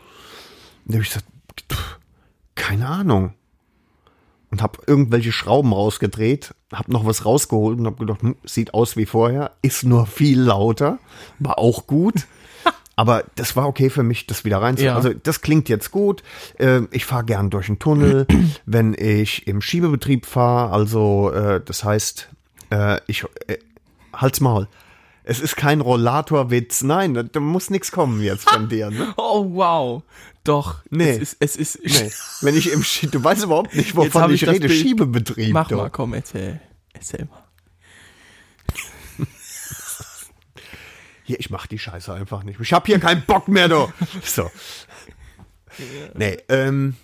da habe ich gesagt, pff, keine Ahnung. Und habe irgendwelche Schrauben rausgedreht, habe noch was rausgeholt und habe gedacht, hm, sieht aus wie vorher, ist nur viel lauter, war auch gut. Aber das war okay für mich, das wieder rein zu. Ja. Also das klingt jetzt gut. Äh, ich fahre gern durch einen Tunnel, wenn ich im Schiebebetrieb fahre. Also äh, das heißt, äh, ich äh, halt's Maul. Es ist kein Rollatorwitz. Nein, da, muss nichts kommen jetzt von dir. Ne? Oh, wow. Doch. Nee. Es ist, es ist, Nee. Wenn ich im Schie du weißt überhaupt nicht, wovon ich, ich rede. Schiebebetrieb. Mach du. mal, komm, erzähl. Erzähl mal. Hier, ich mach die Scheiße einfach nicht. Ich hab hier keinen Bock mehr, du. So. Nee, ähm,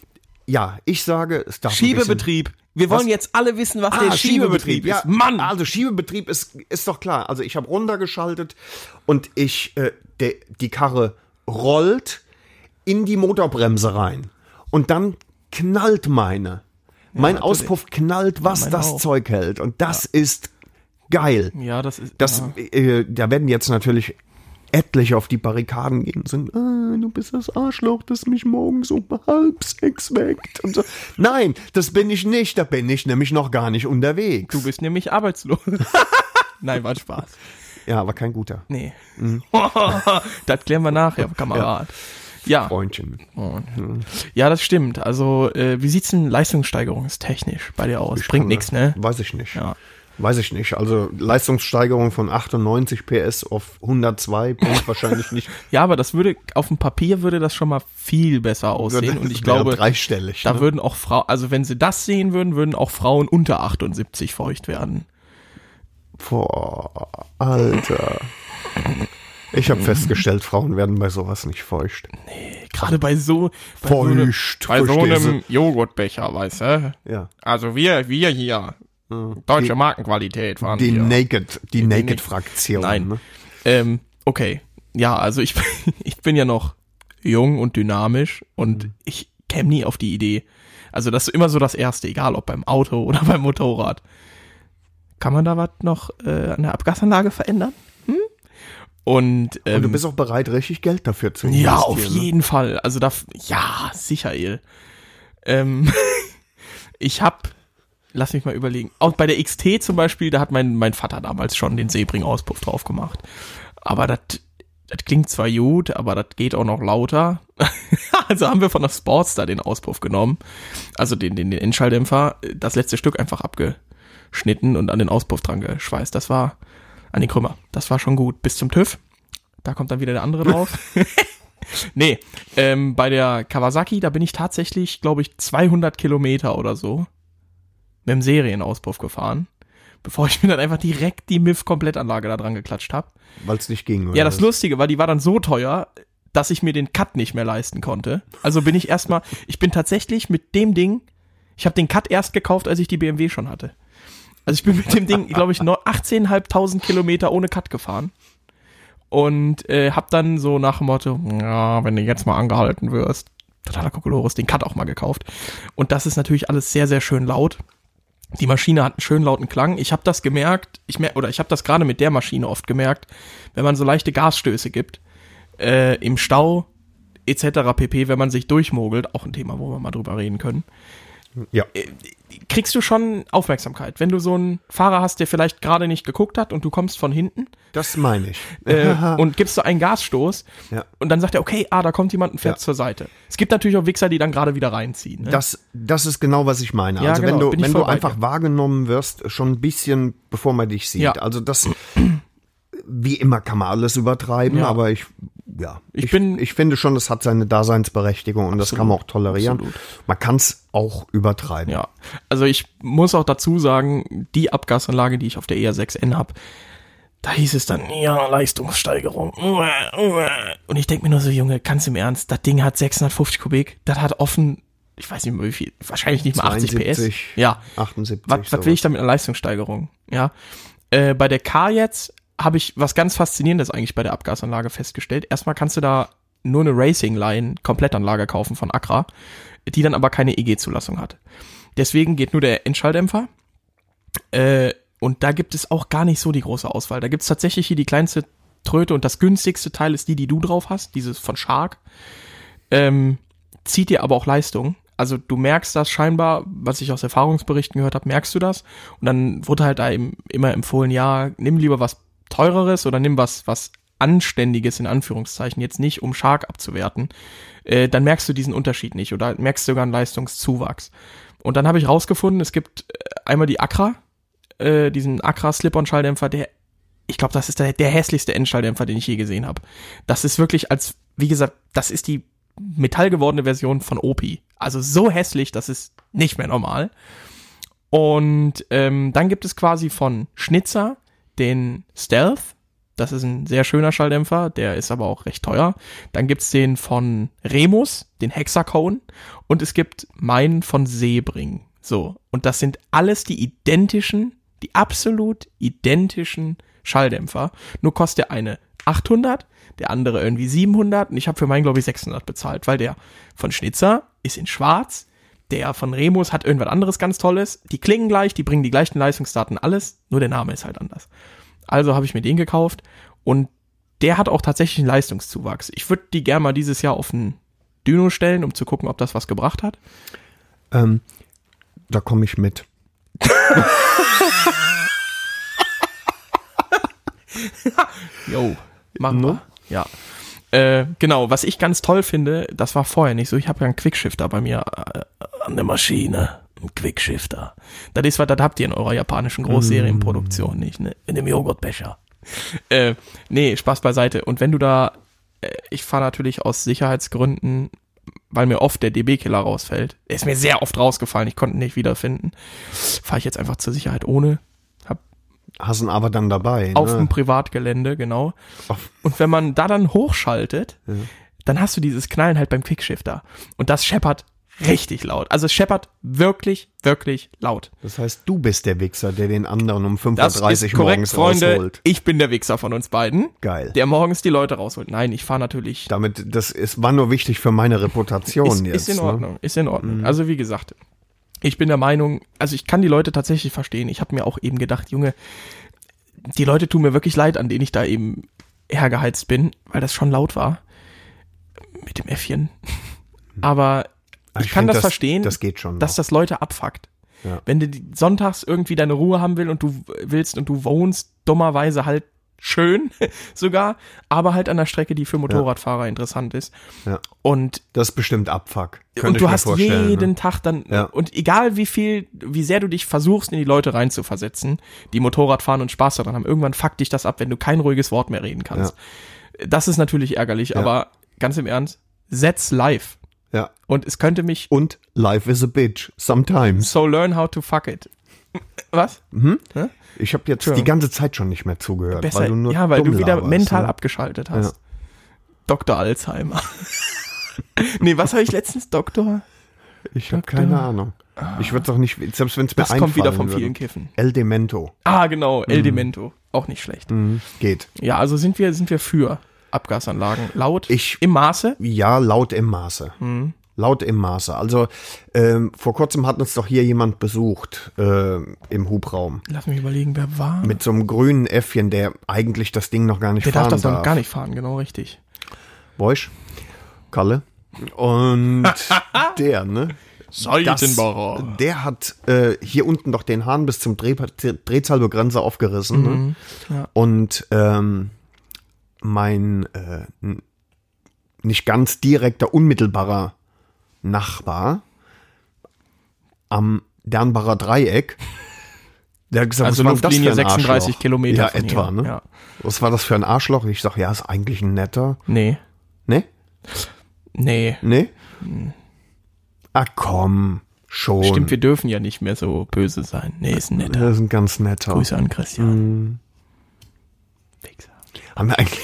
ja, ich sage, es darf Schiebebetrieb. Wir wollen Was? jetzt alle wissen, was Ah, der Schiebebetrieb, ja. ist. Mann! Also Schiebebetrieb ist, ist doch klar. Also ich habe runtergeschaltet und ich, äh, de, die Karre rollt in die Motorbremse rein. Und dann knallt meine. mein natürlich. Auspuff knallt, was mein das auch. Zeug hält. Und das ist geil. Ja, das ist. Das, ja. äh, da werden jetzt natürlich etliche auf die Barrikaden gehen und sagen, ah, du bist das Arschloch, das mich morgens um halb sechs weckt. Und so. Nein, das bin ich nicht. Da bin ich nämlich noch gar nicht unterwegs. Du bist nämlich arbeitslos. Nein, war Spaß. ja, aber kein guter Nee. Mhm. das klären wir nachher, Kamerad. Ja, Freundchen. ja, das stimmt. Also, äh, wie sieht's denn leistungssteigerungstechnisch bei dir aus? Bringt kann- nichts, ne? Weiß ich nicht. Ja. Weiß ich nicht. Also Leistungssteigerung von 98 PS auf 102 bringt wahrscheinlich nicht. Ja, aber das würde, auf dem Papier würde das schon mal viel besser aussehen. Und ich glaube, dreistellig. da ne? würden auch Frauen, also wenn sie das sehen würden, würden auch Frauen unter 78 feucht werden. Boah, Alter. Ich habe festgestellt, Frauen werden bei sowas nicht feucht. Gerade bei so, bei so, ne, Feucht. bei so einem Joghurtbecher, weißt du? Ja. Also wir, wir hier, deutsche Markenqualität fahren Die. Naked, die Na- Naked-Fraktion. Nein. Ne? Ähm, okay. Ja, also ich, ich bin ja noch jung und dynamisch und Mhm. ich käme nie auf die Idee. Also das ist immer so das Erste, egal ob beim Auto oder beim Motorrad. Kann man da was noch äh, an der Abgasanlage verändern? Hm? Und, ähm, Und du bist auch bereit, richtig Geld dafür zu investieren. ja, auf ne? jeden Fall. Also da, ja, sicher, El. Ähm, ich hab, lass mich mal überlegen. Auch bei der XT zum Beispiel, da hat mein, mein Vater damals schon den Sebring-Auspuff drauf gemacht. Aber das, klingt zwar gut, aber das geht auch noch lauter. also haben wir von der Sportster den Auspuff genommen. Also den, den, den Endschalldämpfer, das letzte Stück einfach abgeschnitten und an den Auspuff dran geschweißt. Das war, an den Krümmer. Das war schon gut. Bis zum TÜV. Da kommt dann wieder der andere drauf. Nee, ähm, bei der Kawasaki, da bin ich tatsächlich, glaube ich, 200 Kilometer oder so mit dem Serienauspuff gefahren, bevor ich mir dann einfach direkt die MIF-Komplettanlage da dran geklatscht habe. Weil es nicht ging. Ja, oder das was? Lustige war, die war dann so teuer, dass ich mir den Cut nicht mehr leisten konnte. Also bin ich erstmal, ich bin tatsächlich mit dem Ding, ich habe den Cut erst gekauft, als ich die BMW schon hatte. Also ich bin mit dem Ding, glaube ich, noch 18.500 Kilometer ohne Cut gefahren. Und äh, hab dann so nach dem Motto, ja, wenn du jetzt mal angehalten wirst, totaler Kokolores, den Cut auch mal gekauft. Und das ist natürlich alles sehr, sehr schön laut. Die Maschine hat einen schön lauten Klang. Ich habe das gemerkt, ich mer oder ich habe das gerade mit der Maschine oft gemerkt, wenn man so leichte Gasstöße gibt, äh, im Stau etc. pp, wenn man sich durchmogelt, auch ein Thema, wo wir mal drüber reden können. Ja. Kriegst du schon Aufmerksamkeit. Wenn du so einen Fahrer hast, der vielleicht gerade nicht geguckt hat und du kommst von hinten Das meine ich. äh, und gibst so einen Gasstoß Ja. und dann sagt er, okay, ah, da kommt jemand und fährt Ja. zur Seite. Es gibt natürlich auch Wichser, die dann gerade wieder reinziehen. Ne? Das, das ist genau, was ich meine. Ja, also genau, wenn du, wenn du einfach dir. wahrgenommen wirst, schon ein bisschen, bevor man dich sieht. Also das, wie immer kann man alles übertreiben, aber ich, ja, Ich bin- ich finde schon, das hat seine Daseinsberechtigung und das kann man auch tolerieren. absolut. Man kann es auch übertreiben. Ja, also ich muss auch dazu sagen, die Abgasanlage, die ich auf der ER6N habe, da hieß es dann, ja, Leistungssteigerung. Und ich denke mir nur so, Junge, ganz im Ernst, das Ding hat 650 Kubik, das hat offen, ich weiß nicht mehr wie viel, wahrscheinlich nicht mal 80 72, PS. Ja, 78. was, was will ich da mit einer Leistungssteigerung? Ja. Äh, bei der K jetzt habe ich was ganz Faszinierendes eigentlich bei der Abgasanlage festgestellt. Erstmal kannst du da nur eine Racing Line Komplettanlage kaufen von Accra, die dann aber keine EG-Zulassung hat. Deswegen geht nur der Endschalldämpfer. Äh, und da gibt es auch gar nicht so die große Auswahl. Da gibt es tatsächlich hier die kleinste Tröte und das günstigste Teil ist die, die du drauf hast, dieses von Shark. Ähm, zieht dir aber auch Leistung. Also du merkst das scheinbar, was ich aus Erfahrungsberichten gehört habe, merkst du das. Und dann wurde halt da eben immer empfohlen, ja, nimm lieber was teureres oder nimm was, was anständiges in Anführungszeichen, jetzt nicht um Shark abzuwerten. Äh, dann merkst du diesen Unterschied nicht oder merkst sogar einen Leistungszuwachs. Und dann habe ich rausgefunden, es gibt äh, einmal die Accra, äh, diesen Accra Slip-on-Schalldämpfer, der, ich glaube, das ist der, der hässlichste Endschalldämpfer, den ich je gesehen habe. Das ist wirklich als, wie gesagt, das ist die metallgewordene Version von Opi. Also so hässlich, das ist nicht mehr normal. Und ähm, dann gibt es quasi von Schnitzer den Stealth. Das ist ein sehr schöner Schalldämpfer, der ist aber auch recht teuer. Dann gibt's den von Remus, den Hexacone. Und es gibt meinen von Sebring. So. Und das sind alles die identischen, die absolut identischen Schalldämpfer. Nur kostet der eine 800, der andere irgendwie 700 und ich habe für meinen, glaube ich, 600 bezahlt, weil der von Schnitzer ist in schwarz, der von Remus hat irgendwas anderes ganz Tolles. Die klingen gleich, die bringen die gleichen Leistungsdaten, alles, nur der Name ist halt anders. Also habe ich mir den gekauft und der hat auch tatsächlich einen Leistungszuwachs. Ich würde die gerne mal dieses Jahr auf ein Dyno stellen, um zu gucken, ob das was gebracht hat. Ähm, da komme ich mit. Jo, machen No? wir. Ja. Äh, genau, was ich ganz toll finde, das war vorher nicht so. Ich habe ja einen Quickshifter bei mir äh, an der Maschine. Ein Quickshifter. Das ist was, das habt ihr in eurer japanischen Großserienproduktion nicht, ne? In dem Joghurtbecher. Äh, nee, Spaß beiseite. Und wenn du da, äh, ich fahre natürlich aus Sicherheitsgründen, weil mir oft der DB-Killer rausfällt. Er ist mir sehr oft rausgefallen, ich konnte ihn nicht wiederfinden. Fahre ich jetzt einfach zur Sicherheit ohne. Ihn aber dann dabei. auf ne? dem Privatgelände, genau. Auf- Und wenn man da dann hochschaltet, dann hast du dieses Knallen halt beim Quickshifter. Und das scheppert richtig laut. Also es scheppert wirklich, wirklich laut. Das heißt, du bist der Wichser, der den anderen um 5.30 Das Uhr morgens Freunde. rausholt. Ich bin der Wichser von uns beiden, Geil. der morgens die Leute rausholt. Nein, ich fahre natürlich. Damit, das ist, war nur wichtig für meine Reputation Ist, jetzt. ist in ne? Ordnung, ist in Ordnung. Also wie gesagt, ich bin der Meinung, also ich kann die Leute tatsächlich verstehen. Ich habe mir auch eben gedacht, Junge, die Leute tun mir wirklich leid, an denen ich da eben hergeheizt bin, weil das schon laut war mit dem Äffchen. Aber Ah, ich, kann find, das, verstehen, Das geht schon. dass das Leute abfuckt. Ja. Wenn du sonntags irgendwie deine Ruhe haben will und du willst und du wohnst dummerweise halt schön sogar, aber halt an der Strecke, die für Motorradfahrer interessant ist. Ja. Und das ist bestimmt Abfuck. Könnte und du hast vorstellen, jeden ne? Tag dann Ja. und egal wie viel, wie sehr du dich versuchst, in die Leute reinzuversetzen, die Motorrad fahren und Spaß daran haben, irgendwann fuckt dich das ab, wenn du kein ruhiges Wort mehr reden kannst. Das ist natürlich ärgerlich, aber ganz im Ernst, setz live. Ja. Und es könnte mich Und life is a bitch. Sometimes. so learn how to fuck it. Was? Ich habe jetzt die ganze Zeit schon nicht mehr zugehört. Besser, weil du nur ja, weil du wieder laberst, mental ne? abgeschaltet hast. Dr. Alzheimer. nee, was habe ich letztens? Doktor? Ich habe keine Ahnung. Ich würde doch nicht, selbst wenn es mir Das kommt wieder vom einfallen vielen. Kiffen. El Demento. Ah, genau, El Demento. Auch nicht schlecht. Mhm. Geht. Ja, also sind wir, sind wir für Abgasanlagen. Laut, Ich- im Maße. Ja, laut im Maße. Mhm. Laut im Maße. Also ähm, vor kurzem hat uns doch hier jemand besucht äh, im Hubraum. Lass mich überlegen, wer war. Mit so einem grünen Äffchen, der eigentlich das Ding noch gar nicht der darf fahren das darf. noch gar nicht fahren, genau richtig. Boisch, Kalle. Und der, ne? Seitenbacher. Das, der hat äh, hier unten doch den Hahn bis zum Dreh, Drehzahlbegrenzer aufgerissen. Ne? Mhm. Ja. Und ähm, mein äh, nicht ganz direkter, unmittelbarer Nachbar am Dernbacher Dreieck, der hat gesagt, Also was war denn das Luftlinie für ein 36 Arschloch? Kilometer Ja, etwa, hier. ne? Ja. Was war das für ein Arschloch? Ich sag, ja, ist eigentlich ein netter. Nee. Ne? Nee. Ne? Ah, komm, schon. Stimmt, wir dürfen ja nicht mehr so böse sein. Nee, ist ein netter. Das ist ein ganz netter. Grüße an Christian. Wichser. Haben wir eigentlich,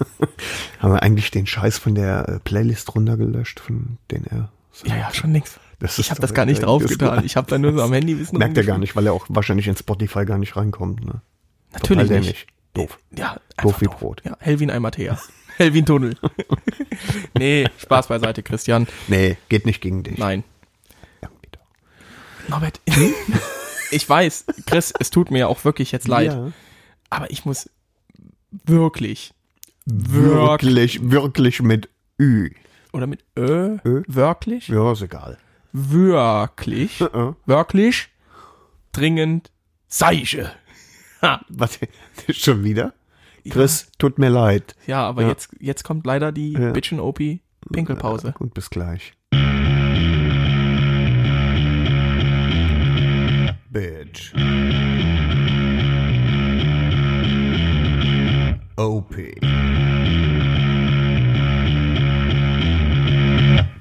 haben wir eigentlich den Scheiß von der äh, Playlist runtergelöscht, von den er. Ja, ja, schon nix. Das Ich habe das gar nicht draufgetan. Ich habe da nur so am Handy wissen. Merkt er gar nicht, weil er auch wahrscheinlich in Spotify gar nicht reinkommt. Ne? Natürlich Total nicht. Doof. Ja, Doof wie Brot. Ja, Helvin Eimatea. Helvin Tunnel. nee, Spaß beiseite, Christian. Nee, geht nicht gegen dich. Nein. Irgendwie doch. Norbert, ich weiß, Chris, es tut mir ja auch wirklich jetzt leid, Ja. aber ich muss wirklich, wirklich, Wirklich, wirklich mit Ü. oder mit Ö, Ö? wirklich, Ja, ist egal. wirklich, Äh, wirklich, dringend, Seiche. Was? Schon wieder? Chris, tut mir leid. Ja, aber Ja. Jetzt, jetzt kommt leider die Ja. Bitchin' OP Pinkelpause. Gut, bis gleich. Bitch. OP.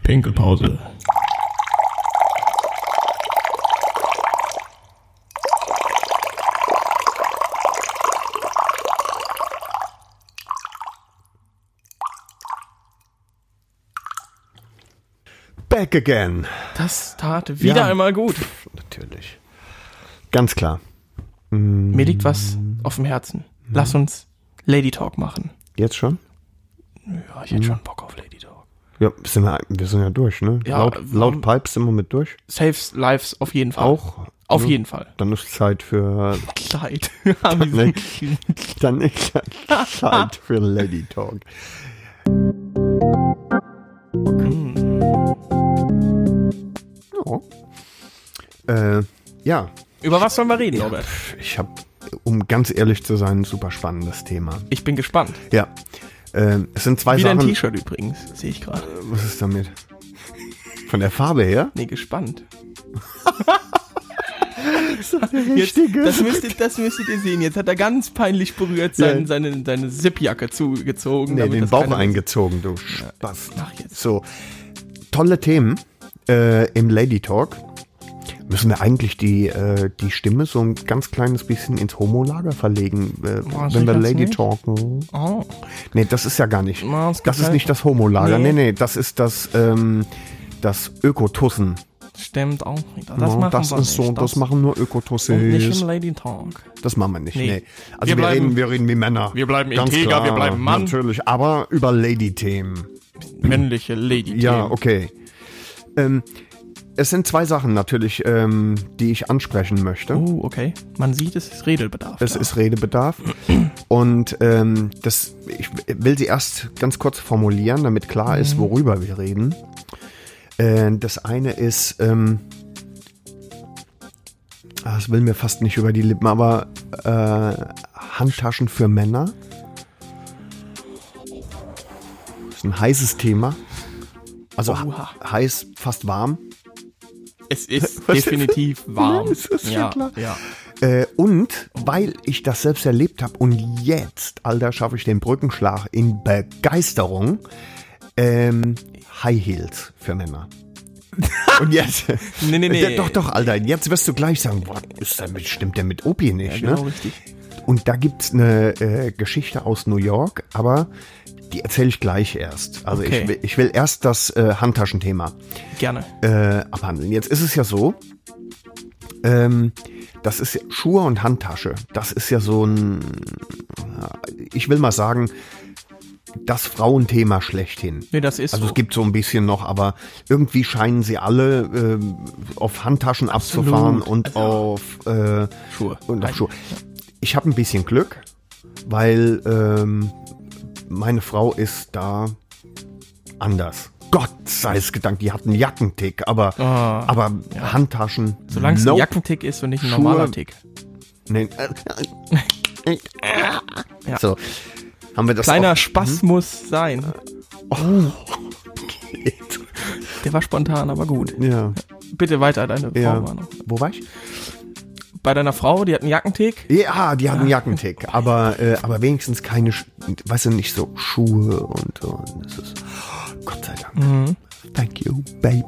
Pinkelpause. Back again. Das tat wieder Ja. einmal gut. Natürlich. Ganz klar. Mir liegt was auf dem Herzen. Lass uns Lady Talk machen. Jetzt schon? Ja, ich hätte schon Bock. Ja, sind wir, wir sind ja durch, ne? Ja, laut, laut Pipes sind wir mit durch. Saves Lives auf jeden Fall. Auch. Auf ne? jeden Fall. Dann ist Zeit für Kleid. Nee. Dann ist Zeit für Lady Talk. Ja. Äh, ja, Über was sollen wir reden, Norbert? ich habe, um ganz ehrlich zu sein, ein super spannendes Thema. Ich bin gespannt. Ja, ähm, es sind zwei Wieder ein Sachen. T-Shirt übrigens, sehe ich gerade. Was ist damit? Von der Farbe her? Nee, gespannt. Jetzt, Jetzt, das, müsstet, das müsstet ihr sehen. Jetzt hat er ganz peinlich berührt sein, Ja. seine, seine Zipjacke zugezogen. Nee, den Bauch eingezogen, du Spaß. Mach jetzt. So, tolle Themen äh, im Lady Talk. Müssen wir eigentlich die, äh, die Stimme so ein ganz kleines bisschen ins Homo-Lager verlegen, äh, Boah, wenn wir Lady nicht. talken? Oh, Nee, das ist ja gar nicht. Na, es gibt Das ist nicht das Homo-Lager. Nee. Nee. nee, das ist das, ähm, das Ökotussen. stimmt auch wieder. Das Ja, machen das wir ist so, nicht. das, machen nur und nicht im Lady Talk. Das machen wir nicht. Nee. Nee. Also Wir wir, bleiben- reden, wir reden wie Männer. wir bleiben Ganz integer, wir bleiben Mann. Natürlich, aber über Lady-Themen. Männliche Lady. Ja, okay. Ähm, es sind zwei Sachen natürlich, ähm, die ich ansprechen möchte. Oh, okay. Man sieht, es ist Redebedarf. Es da. ist Redebedarf. Und ähm, das, ich will sie erst ganz kurz formulieren, damit klar Mhm. ist, worüber wir reden. Äh, das eine ist, ähm, ah, das will mir fast nicht über die Lippen, aber äh, Handtaschen für Männer. Das ist ein heißes Thema. Also Oha. heiß, fast warm. Es ist Was- definitiv warm. Das ist ja klar. ja. Äh, und weil ich das selbst erlebt habe und jetzt, Alter, schaffe ich den Brückenschlag in Begeisterung, ähm, High Heels für Männer. Und jetzt, Nee, nee, nee. Ja, doch, doch, Alter, jetzt wirst du gleich sagen, boah, ist damit, stimmt der mit Opi nicht, Ja, genau ne? richtig. Und da gibt's eine äh, Geschichte aus New York, aber die erzähle ich gleich erst. Also Okay. ich, will, ich will erst das äh, Handtaschenthema Gerne. äh, abhandeln. Jetzt ist es ja so, ähm, das ist Schuhe und Handtasche, das ist ja so ein, äh, ich will mal sagen, das Frauenthema schlechthin. Nee, das ist Also so. es gibt so ein bisschen noch, aber irgendwie scheinen sie alle ähm, auf Handtaschen abzufahren und Also, auf äh, Schuhe. und auf. Schuhe. Ich habe ein bisschen Glück, weil ähm, meine Frau ist da anders. Gott sei es gedankt, die hatten Jackentick, aber, Ah, aber Handtaschen. Solange es ein. Jackentick ist und nicht ein Schuhe. normaler Tick. Nee. Ja. So. Haben wir das Kleiner auch- Spaß muss sein. Oh. Der war spontan, aber gut. Ja. Bitte weiter, deine Frau ja. war noch. Wo war ich? Bei deiner Frau, die hat einen Jackentick. Ja, die hatten Jackentick, aber, äh, aber wenigstens keine, weißt du, nicht so Schuhe und, und das ist, Gott sei Dank. Mhm. Thank you, babe.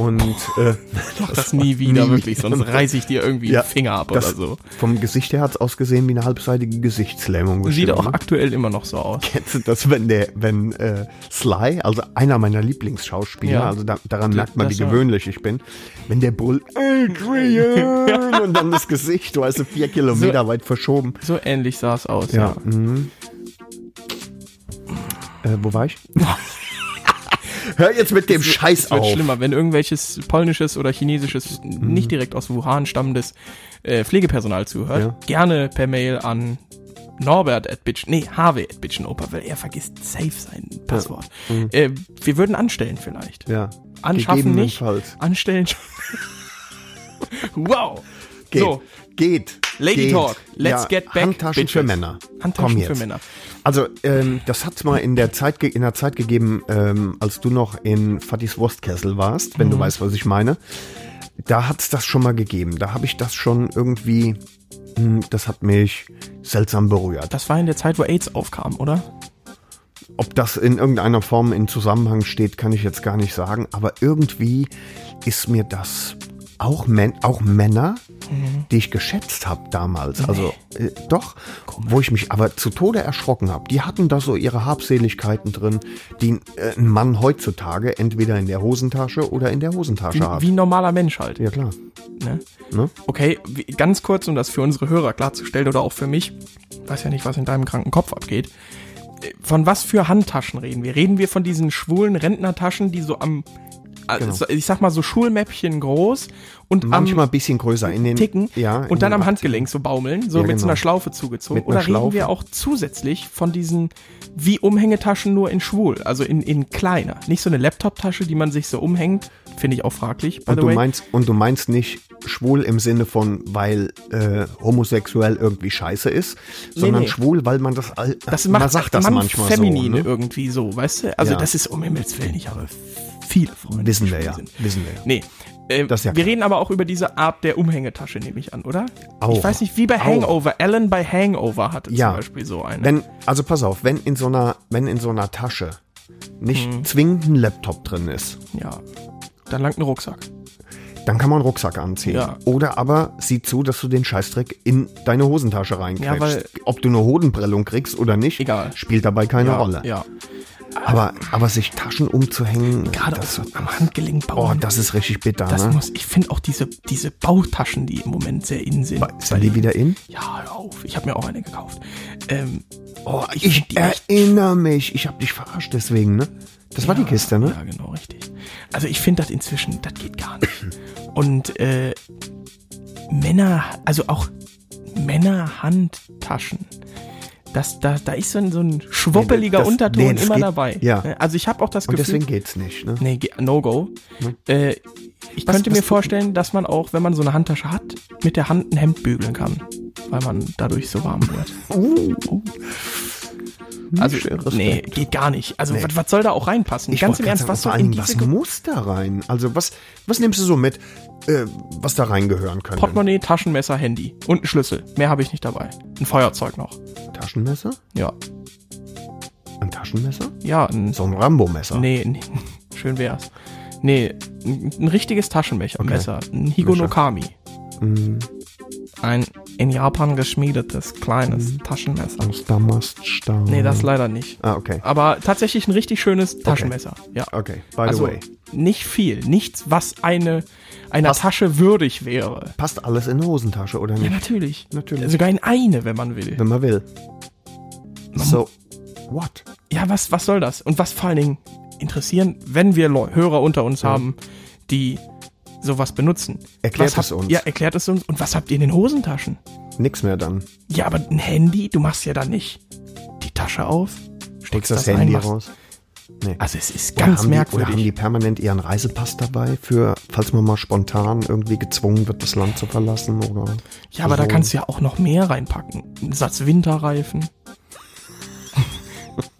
Und, äh, Mach das nie wieder, nie wirklich, sonst wieder. reiß ich dir irgendwie Ja, den Finger ab das, oder so. Vom Gesicht her hat's ausgesehen wie eine halbseitige Gesichtslähmung. Sieht bestimmt, auch ne? aktuell immer noch so aus. Kennst du das, wenn der, wenn äh, Sly, also einer meiner Lieblingsschauspieler, Ja. also da, daran merkt man, wie das gewöhnlich ich bin, wenn der Bull Adrian und dann das Gesicht, du du, vier Kilometer weit verschoben. So ähnlich sah es aus, Ja. ja. Mhm. Äh, wo war ich? Hör jetzt mit dem Scheiß Es wird auf. schlimmer, wenn irgendwelches polnisches oder chinesisches, nicht direkt aus Wuhan stammendes äh, Pflegepersonal zuhört. Ja. Gerne per Mail an Norbert at Bitch, nee, Harvey at Bitchenoper, weil er vergisst safe sein Passwort. Äh, wir würden anstellen vielleicht. Ja. Anschaffen nicht, anstellen wow. Geht. So, Geht. Lady geht. Talk. Let's get back, Handtaschen bitches. für Männer. Handtaschen für. Männer. Also, ähm, das hat's mal in der Zeit, in der Zeit gegeben, ähm, als du noch in Fattis Wurstkessel warst, wenn du Mhm. weißt, was ich meine. Da hat's das schon mal gegeben. Da habe ich das schon irgendwie, hm, das hat mich seltsam berührt. Das war in der Zeit, wo AIDS aufkam, oder? Ob das in irgendeiner Form in Zusammenhang steht, kann ich jetzt gar nicht sagen. Aber irgendwie ist mir das auch, Män auch Männer, die ich geschätzt habe damals. Also äh, doch, wo ich mich aber zu Tode erschrocken habe. Die hatten da so ihre Habseligkeiten drin, die äh, ein Mann heutzutage entweder in der Hosentasche oder in der Hosentasche Wie, hat. wie ein normaler Mensch halt. Ja klar. Ne? Ne? Okay, wie, ganz kurz, um das für unsere Hörer klarzustellen oder auch für mich, ich weiß ja nicht, was in deinem kranken Kopf abgeht. Äh, Von was für Handtaschen reden wir? Reden wir von diesen schwulen Rentnertaschen, die so am, also ich sag mal so Schulmäppchen groß und Manchmal ein bisschen größer in den Ticken ja, in und dann am Handgelenk so baumeln, so Ja, mit so genau. einer Schlaufe zugezogen. Einer Oder reden Schlaufe. wir auch zusätzlich von diesen wie Umhängetaschen nur in schwul, also in, in kleiner. Nicht so eine Laptop-Tasche, die man sich so umhängt, finde ich auch fraglich, Und du way. meinst und du meinst nicht schwul im Sinne von, weil äh, homosexuell irgendwie scheiße ist, sondern nee. schwul, weil man das, all, Das man macht sagt das Mann manchmal feminin so. Ne? irgendwie so, weißt du? Also Ja. das ist um Himmels Willen, ich habe viele Freunde. Wissen wir ja, sind. wissen wir ja. Nee. Äh, Das ist ja wir reden aber auch über diese Art der Umhängetasche, nehme ich an, oder? Auch. Ich weiß nicht, wie bei Auch. Hangover. Alan bei Hangover hatte Ja. zum Beispiel so eine. Wenn, also pass auf, wenn in so einer, wenn in so einer Tasche nicht Mhm. zwingend ein Laptop drin ist, ja. Dann langt ein Rucksack. dann kann man einen Rucksack anziehen. Ja. Oder aber sieh zu, dass du den Scheißdreck in deine Hosentasche reinkriegst. Ja, Ob du eine Hodenprellung kriegst oder nicht, Egal. spielt dabei keine ja, Rolle. Ja. Aber, aber sich Taschen umzuhängen, Gerade auch das, so am Handgelenk oh, bauen. das ist richtig bitter. das ne? muss, ich finde auch diese, diese Bautaschen, die im Moment sehr in sind. Sind die wieder in? Ja, hör auf. Ich habe mir auch eine gekauft. Ähm, Oh, Ich ich, erinnere mich. Ich habe dich verarscht deswegen, ne? Das war die Kiste, ne? Ja, genau, richtig. Also ich finde das inzwischen, das geht gar nicht. Und äh, Männer, also auch Männerhandtaschen. Das, da, da ist so ein, so ein schwuppeliger Nee, das- Unterton nee, immer geht- dabei. ja. Also ich habe auch das Und Gefühl. deswegen geht's nicht, ne? Nee, ge- No-Go. Äh, ich Was- könnte was mir vorstellen, dass man auch, wenn man so eine Handtasche hat, mit der Hand ein Hemd bügeln kann. Weil man dadurch so warm wird. Uh, Also, Respekt. nee, geht gar nicht. Also, Nee. was, was soll da auch reinpassen? Ich Ganz im Ernst, sagen, was soll in diese was muss da rein? Also was, was nimmst du so mit, äh, was da reingehören könnte? Portemonnaie, Taschenmesser, Handy und ein Schlüssel. Mehr habe ich nicht dabei. Ein Feuerzeug noch. Taschenmesser? Ja. Ein Taschenmesser? Ja, ein, So ein Rambo-Messer. nee, nee, schön wär's. Nee, ein, ein richtiges Taschenmesser, Messer. Ein Higonokami. Mhm. Ein in Japan geschmiedetes kleines Taschenmesser. Aus Damaststahl. Nee, das leider nicht. Ah, okay. Aber tatsächlich ein richtig schönes Taschenmesser. Ja. Okay, by Also the way. nicht viel, nichts, was eine einer Passt. Tasche würdig wäre. Passt alles in eine Hosentasche, oder Ja, nicht? natürlich. Natürlich. Sogar in eine, wenn man will. Wenn man will. So, what? Ja, was, was soll das? Und was vor allen Dingen interessieren, wenn wir Hörer unter uns haben, die sowas benutzen. Erklärt habt, es uns. Ja, erklärt es uns. Und was habt ihr in den Hosentaschen? Nix mehr dann. Ja, aber ein Handy, du machst ja dann nicht die Tasche auf, steckst das ein, Handy machst- raus. Nee. Also es ist ganz haben merkwürdig. Die, oder haben die permanent ihren Reisepass dabei, für, falls man mal spontan irgendwie gezwungen wird, das Land zu verlassen? Oder ja, aber da kannst du ja auch noch mehr reinpacken. Ein Satz Winterreifen.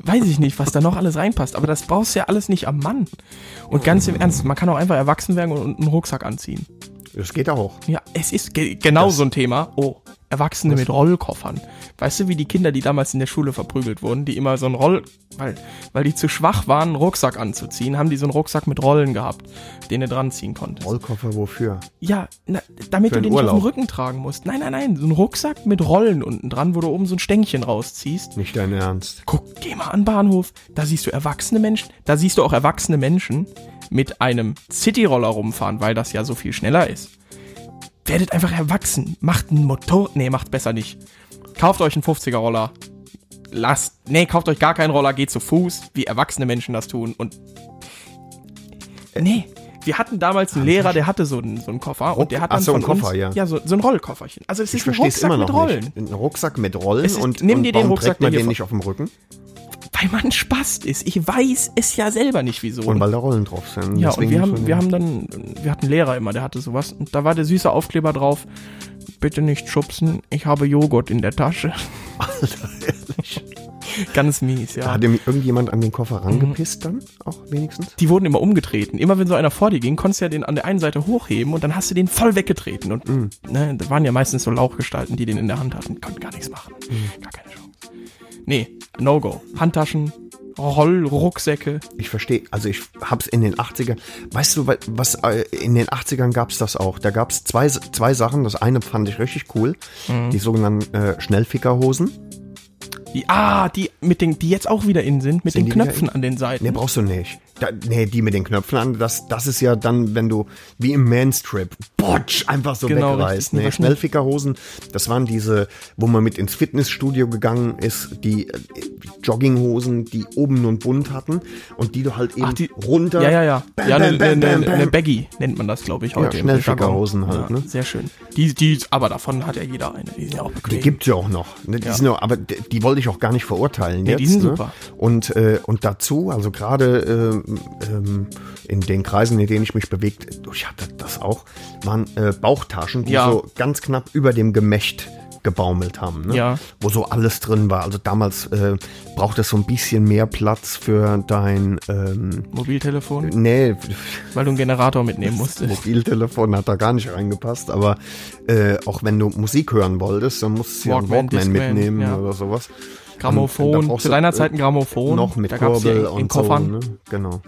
Weiß ich nicht, was da noch alles reinpasst, aber das brauchst du ja alles nicht am Mann. Und ganz im Ernst, man kann auch einfach erwachsen werden und einen Rucksack anziehen. Das geht auch. Ja, es ist ge genau Das- so ein Thema. Oh, Erwachsene mit Rollkoffern. Weißt du, wie die Kinder, die damals in der Schule verprügelt wurden, die immer so einen Roll, weil, weil die zu schwach waren, einen Rucksack anzuziehen, haben die so einen Rucksack mit Rollen gehabt, den du dran ziehen konntest. Rollkoffer wofür? Ja, na, damit Für du den nicht auf dem. Rücken tragen musst. Nein, nein, nein, so ein Rucksack mit Rollen unten dran, wo du oben so ein Stängchen rausziehst. Nicht dein Ernst. Guck, geh mal an den Bahnhof, da siehst du erwachsene Menschen, da siehst du auch erwachsene Menschen mit einem Cityroller rumfahren, weil das ja so viel schneller ist. Werdet einfach erwachsen, macht ein Motor, nee, macht besser nicht. Kauft euch einen 50er Roller. Lasst, nee, kauft euch gar keinen Roller, geht zu Fuß, wie erwachsene Menschen das tun und nee, wir hatten damals einen Lehrer, der hatte so einen, so einen Koffer und der hat Ach dann so, von einen Koffer, uns, ja. ja, so, so ein Rollkofferchen. Also es Ich ist ein Rucksack immer mit noch Rollen. nicht. Ein Rucksack mit Rollen ist- und, nimm und dir den warum Rucksack, trägt man den nicht auf dem Rücken? Weil man Spaß ist. Ich weiß es ja selber nicht wieso. Und weil da Rollen drauf sind. Ja, Deswegen und wir haben, wir haben dann, wir hatten einen Lehrer immer, der hatte sowas. Und da war der süße Aufkleber drauf. Bitte nicht schubsen, ich habe Joghurt in der Tasche. Ganz mies, Da ja. hat ihm irgendjemand an den Koffer Mhm. rangepisst dann, auch wenigstens? Die wurden immer umgetreten. Immer wenn so einer vor dir ging, konntest du ja den an der einen Seite hochheben und dann hast du den voll weggetreten. Und Mhm. ne, da waren ja meistens so Lauchgestalten, die den in der Hand hatten. Konnten gar nichts machen. Mhm. Gar keine. Nee, No-Go. Handtaschen, Roll, Rucksäcke. Ich verstehe, also ich hab's in den 80ern, weißt du, wa- was, äh, in den 80ern gab's das auch. Da gab's zwei, zwei Sachen. Das eine fand ich richtig cool. Mhm. Die sogenannten äh, Schnellfickerhosen. Die, ah, die mit den, die jetzt auch wieder in sind, mit Sind den Knöpfen an den Seiten. Nee, brauchst du nicht. Da, nee, die mit den Knöpfen an, das, das ist ja dann, wenn du wie im Manstrip, botsch, einfach so Genau, wegreißt. Nee, Schnellfickerhosen, das waren diese, wo man mit ins Fitnessstudio gegangen ist, die äh, Jogginghosen, die oben nur einen Bund hatten und die du halt eben Ach, die- runter. Ja, ja, ja. Bam, ja, eine ne, ne, ne Baggy nennt man das, glaube ich, heute. im Schnellfickerhosen halt, ja, ne? Sehr schön. Die, die, aber davon hat ja jeder eine. Die sind ja auch bequem. Die gibt's ja auch noch. Ne? Die Ja. sind auch, aber die, die wollte ich auch gar nicht verurteilen Nee, jetzt. die sind ne? super. Und, äh, und dazu, also gerade ähm, ähm, in den Kreisen, in denen ich mich bewegt, ich hatte das auch, waren äh, Bauchtaschen, die Ja. so ganz knapp über dem Gemächt gebaumelt haben, ne? Ja. wo so alles drin war. Also damals äh, braucht es so ein bisschen mehr Platz für dein, ähm, Mobiltelefon, nee, weil du einen Generator mitnehmen musstest. Mobiltelefon hat da gar nicht reingepasst, aber äh, auch wenn du Musik hören wolltest, dann musstest du ja einen Walkman, Discman, mitnehmen ja. oder sowas. Und Grammophon, zu deiner äh, Zeit ein Grammophon. Noch mit da Kurbel in und Koffern. so, ne? Genau.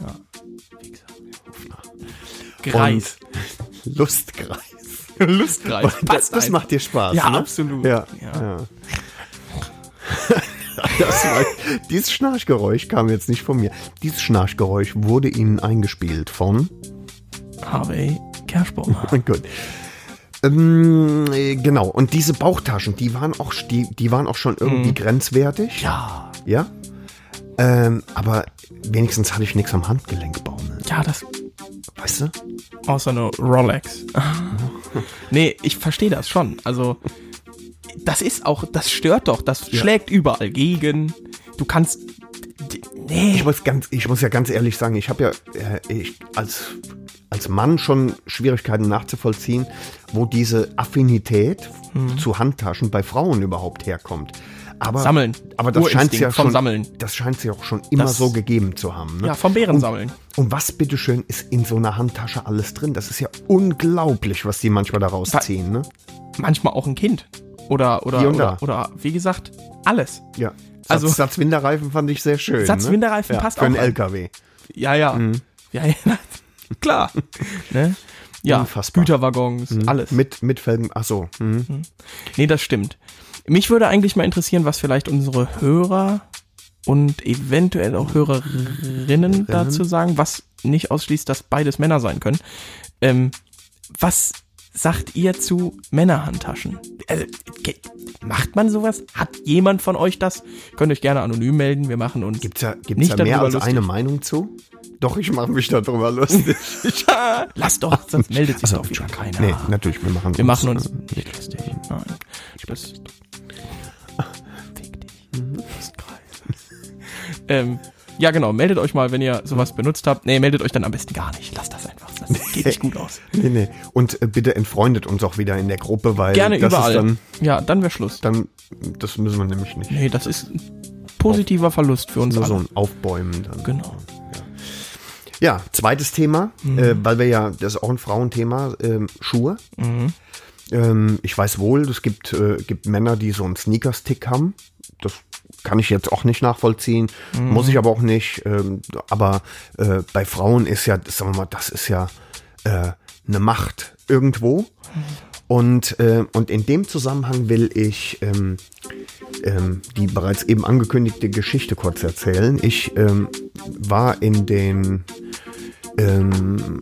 Greis. Lustkreis. Lustkreis. Das, das macht dir Spaß, Ja, ne? absolut. Ja. Ja. ja. Das war, dieses Schnarchgeräusch kam jetzt nicht von mir. Dieses Schnarchgeräusch wurde Ihnen eingespielt von Harvey Kerschbaumer. Gut. Ähm, äh, genau. Und diese Bauchtaschen, die waren auch, die, die waren auch schon irgendwie grenzwertig. Mhm. Ja. Ja. Ähm, aber wenigstens hatte ich nichts am Handgelenk baumeln. Ja, das, Weißt du? außer eine Rolex. nee, ich verstehe das schon. Also, das ist auch, das stört doch, das schlägt überall gegen. Du kannst, nee. Ich muss ganz, ich muss ja ganz ehrlich sagen, ich habe ja äh, ich, als als Mann schon Schwierigkeiten nachzuvollziehen, wo diese Affinität Mhm. zu Handtaschen bei Frauen überhaupt herkommt. Aber, Sammeln. Aber das scheint ja schon, Sammeln. das scheint sie auch schon immer Das- so gegeben zu haben. Ne? Ja, vom Bären sammeln. Und was bitteschön ist in so einer Handtasche alles drin? Das ist ja unglaublich, was die manchmal da rausziehen. Ne? Manchmal auch ein Kind. Oder, oder, und oder, oder, wie gesagt, alles. Ja. Satz, Also- Satz-Winterreifen fand ich sehr schön. Satz-Winterreifen ne? passt für einen auch rein. LKW. Ja, ja. Ja, ja. Klar. ne? Ja, Unfassbar. Güterwaggons, alles. Mit, mit Felgen. Ach so. Mhm. Nee, das stimmt. Mich würde eigentlich mal interessieren, was vielleicht unsere Hörer und eventuell auch Hörerinnen dazu sagen, was nicht ausschließt, dass beides Männer sein können. Ähm, was sagt ihr zu Männerhandtaschen? Also, macht man sowas? Hat jemand von euch das? Könnt euch gerne anonym melden. Wir machen uns. Gibt's ja, gibt's Nicht da mehr als lustig. eine Meinung zu? Doch, ich mache mich darüber lustig. Lass doch, sonst meldet sich doch wieder keiner. nee, natürlich, wir machen Wir machen uns äh, nicht lustig. Nein. Das, fick dich. Lustkreis. ähm, Ja, genau. Meldet euch mal, wenn ihr sowas benutzt habt. Nee, meldet euch dann am besten gar nicht. Lasst das einfach. Geht nicht gut aus. Nee, nee. Und äh, bitte entfreundet uns auch wieder in der Gruppe, weil Gerne das überall. ist dann, ja, dann wäre Schluss. dann, das müssen wir nämlich nicht. Nee, das ist ein positiver Verlust für uns Nur so alle. ein Aufbäumen dann. Genau. Ja, zweites Thema, äh, weil wir ja, das ist auch ein Frauenthema, ähm, Schuhe. Ähm, ich weiß wohl, es gibt, äh, gibt Männer, die so einen Sneaker-Stick haben. Das kann ich jetzt auch nicht nachvollziehen, muss ich aber auch nicht. Ähm, aber äh, bei Frauen ist ja, sagen wir mal, das ist ja äh, eine Macht irgendwo. Und, äh, und in dem Zusammenhang will ich ähm, ähm, die bereits eben angekündigte Geschichte kurz erzählen. Ich ähm, war in den ähm,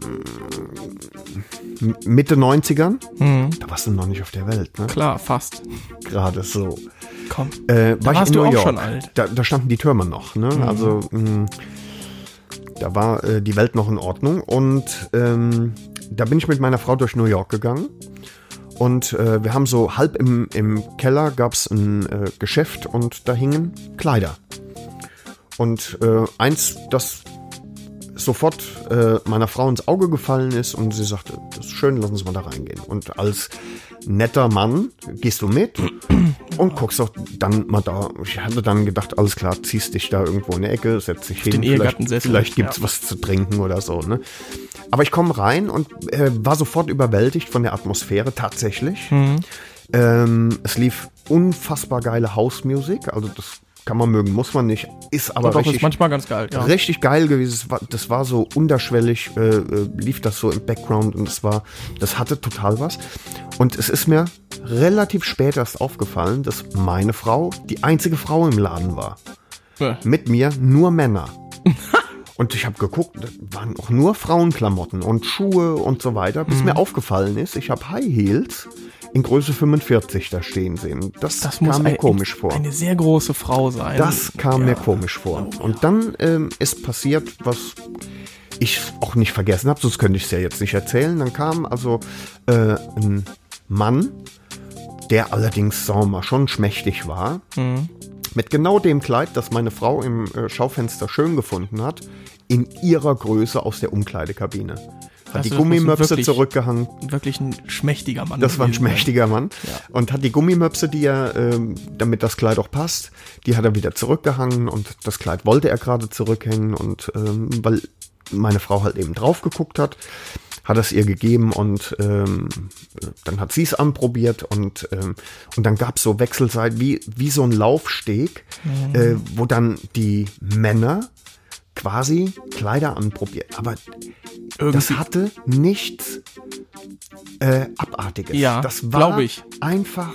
Mitte 90ern. Da warst du noch nicht auf der Welt, ne? Klar, fast. Gerade so. Komm. Äh, Da war ich warst in du New auch York. schon alt. Da, da standen die Türme noch, ne? Also mh, da war äh, die Welt noch in Ordnung und ähm, da bin ich mit meiner Frau durch New York gegangen und äh, wir haben so halb im, im Keller gab's ein äh, Geschäft und da hingen Kleider. Und äh, eins, das sofort äh, meiner Frau ins Auge gefallen ist und sie sagte, das ist schön, lass uns mal da reingehen. Und als netter Mann gehst du mit und guckst auch dann mal da. Ich hatte dann gedacht, alles klar, ziehst dich da irgendwo in die Ecke, setzt dich hin. vielleicht vielleicht gibt's ja. was zu trinken oder so. Ne? Aber ich komme rein und äh, war sofort überwältigt von der Atmosphäre tatsächlich. Mhm. Ähm, es lief unfassbar geile Hausmusik, also das kann man mögen, muss man nicht, ist aber Doch, richtig ist manchmal ganz geil. Ja. richtig geil gewesen. Das war, das war so unterschwellig, äh, äh, lief das so im Background und es war, das hatte total was. Und es ist mir relativ spät erst aufgefallen, dass meine Frau die einzige Frau im Laden war. Ja. Mit mir nur Männer. Und ich habe geguckt, da waren auch nur Frauenklamotten und Schuhe und so weiter, bis Mhm. mir aufgefallen ist, ich habe High Heels in Größe 45 da stehen sehen. Das, Das muss kam mir ein, komisch vor. eine sehr große Frau sein. Das kam ja. mir komisch vor. Und dann ähm, ist passiert, was ich auch nicht vergessen habe, sonst könnte ich es ja jetzt nicht erzählen. Dann kam also äh, ein Mann, der allerdings, sagen wir mal, schon schmächtig war, mit genau dem Kleid, das meine Frau im äh, Schaufenster schön gefunden hat, in ihrer Größe aus der Umkleidekabine. Hat Also die Gummimöpse wirklich- zurückgehangen, Wirklich ein schmächtiger Mann. das war ein schmächtiger Mann. Ja. Und hat die Gummimöpse, die er, ähm, damit das Kleid auch passt, die hat er wieder zurückgehangen und das Kleid wollte er gerade zurückhängen und ähm, weil meine Frau halt eben drauf geguckt hat, hat es ihr gegeben und ähm, dann hat sie es anprobiert und, ähm, und dann gab es so Wechselseit wie, wie so ein Laufsteg, äh, wo dann die Männer quasi Kleider anprobiert. Aber das Irgendwie- hatte nichts äh, Abartiges. Ja, das war ich. einfach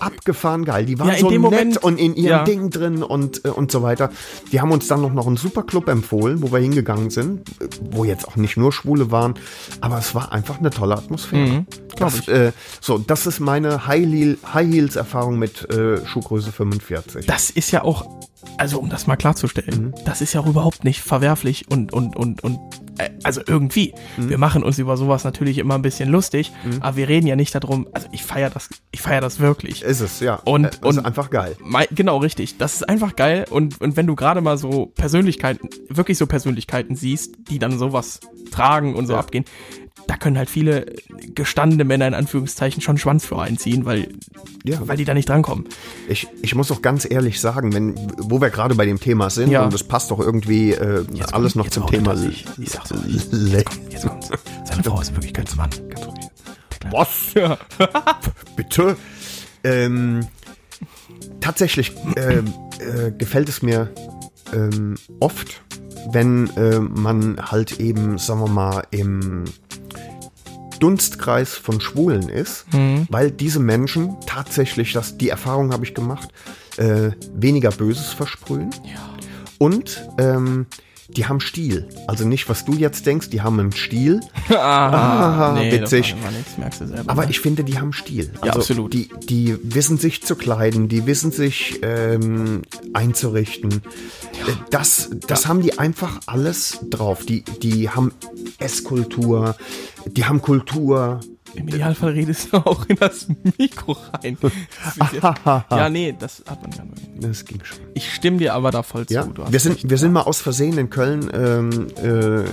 abgefahren geil. Die waren Ja, so nett Moment- und in ihrem ja. Ding drin und, äh, und so weiter. Die haben uns dann noch, noch einen super Club empfohlen, wo wir hingegangen sind, äh, wo jetzt auch nicht nur Schwule waren, aber es war einfach eine tolle Atmosphäre. Mhm, das, äh, so, das ist meine High, Heel, High Heels Erfahrung mit äh, Schuhgröße 45. Das ist ja auch, also um das mal klarzustellen, Mhm. das ist ja auch überhaupt nicht verwerflich und, und, und, und, also irgendwie. Mhm. Wir machen uns über sowas natürlich immer ein bisschen lustig, aber wir reden ja nicht darum, also ich feiere das, ich feiere das wirklich. ist es, ja. Und- äh, das und- ist einfach geil. Genau, richtig. Das ist einfach geil. Und, und wenn du gerade mal so Persönlichkeiten, wirklich so Persönlichkeiten siehst, die dann sowas tragen und so Ja. abgehen, da können halt viele gestandene Männer in Anführungszeichen schon Schwanz für einziehen, weil, Ja. weil die da nicht drankommen. Ich, ich muss auch ganz ehrlich sagen, wenn, wo wir gerade bei dem Thema sind, Ja. und das passt doch irgendwie äh, alles noch jetzt zum Thema. sich. Ich sag's euch. Le- Jetzt kommt's. Seine Frau ist wirklich ganz Mann. Ganz ruhig. Was? Bitte? Ähm, tatsächlich ähm, äh, gefällt es mir ähm, oft, wenn äh, man halt eben, sagen wir mal, im Dunstkreis von Schwulen ist, weil diese Menschen tatsächlich, das, die Erfahrung habe ich gemacht, äh, weniger Böses versprühen. Ja. Und ähm, die haben Stil. Also nicht, was du jetzt denkst, die haben einen Stil. Ah, nee, witzig. Du selber. Aber ne? ich finde, die haben Stil. Also Ja, absolut. Die, die wissen sich zu kleiden, die wissen sich ähm, einzurichten. Äh, Das, das haben die einfach alles drauf. Die, die haben Esskultur, die haben Kultur. Im Idealfall redest du auch in das Mikro rein. Das ja, nee, das hat man ja nur. Das ging schon. Ich stimme dir aber da voll zu. Ja, wir sind, wir sind mal aus Versehen in Köln ähm, äh,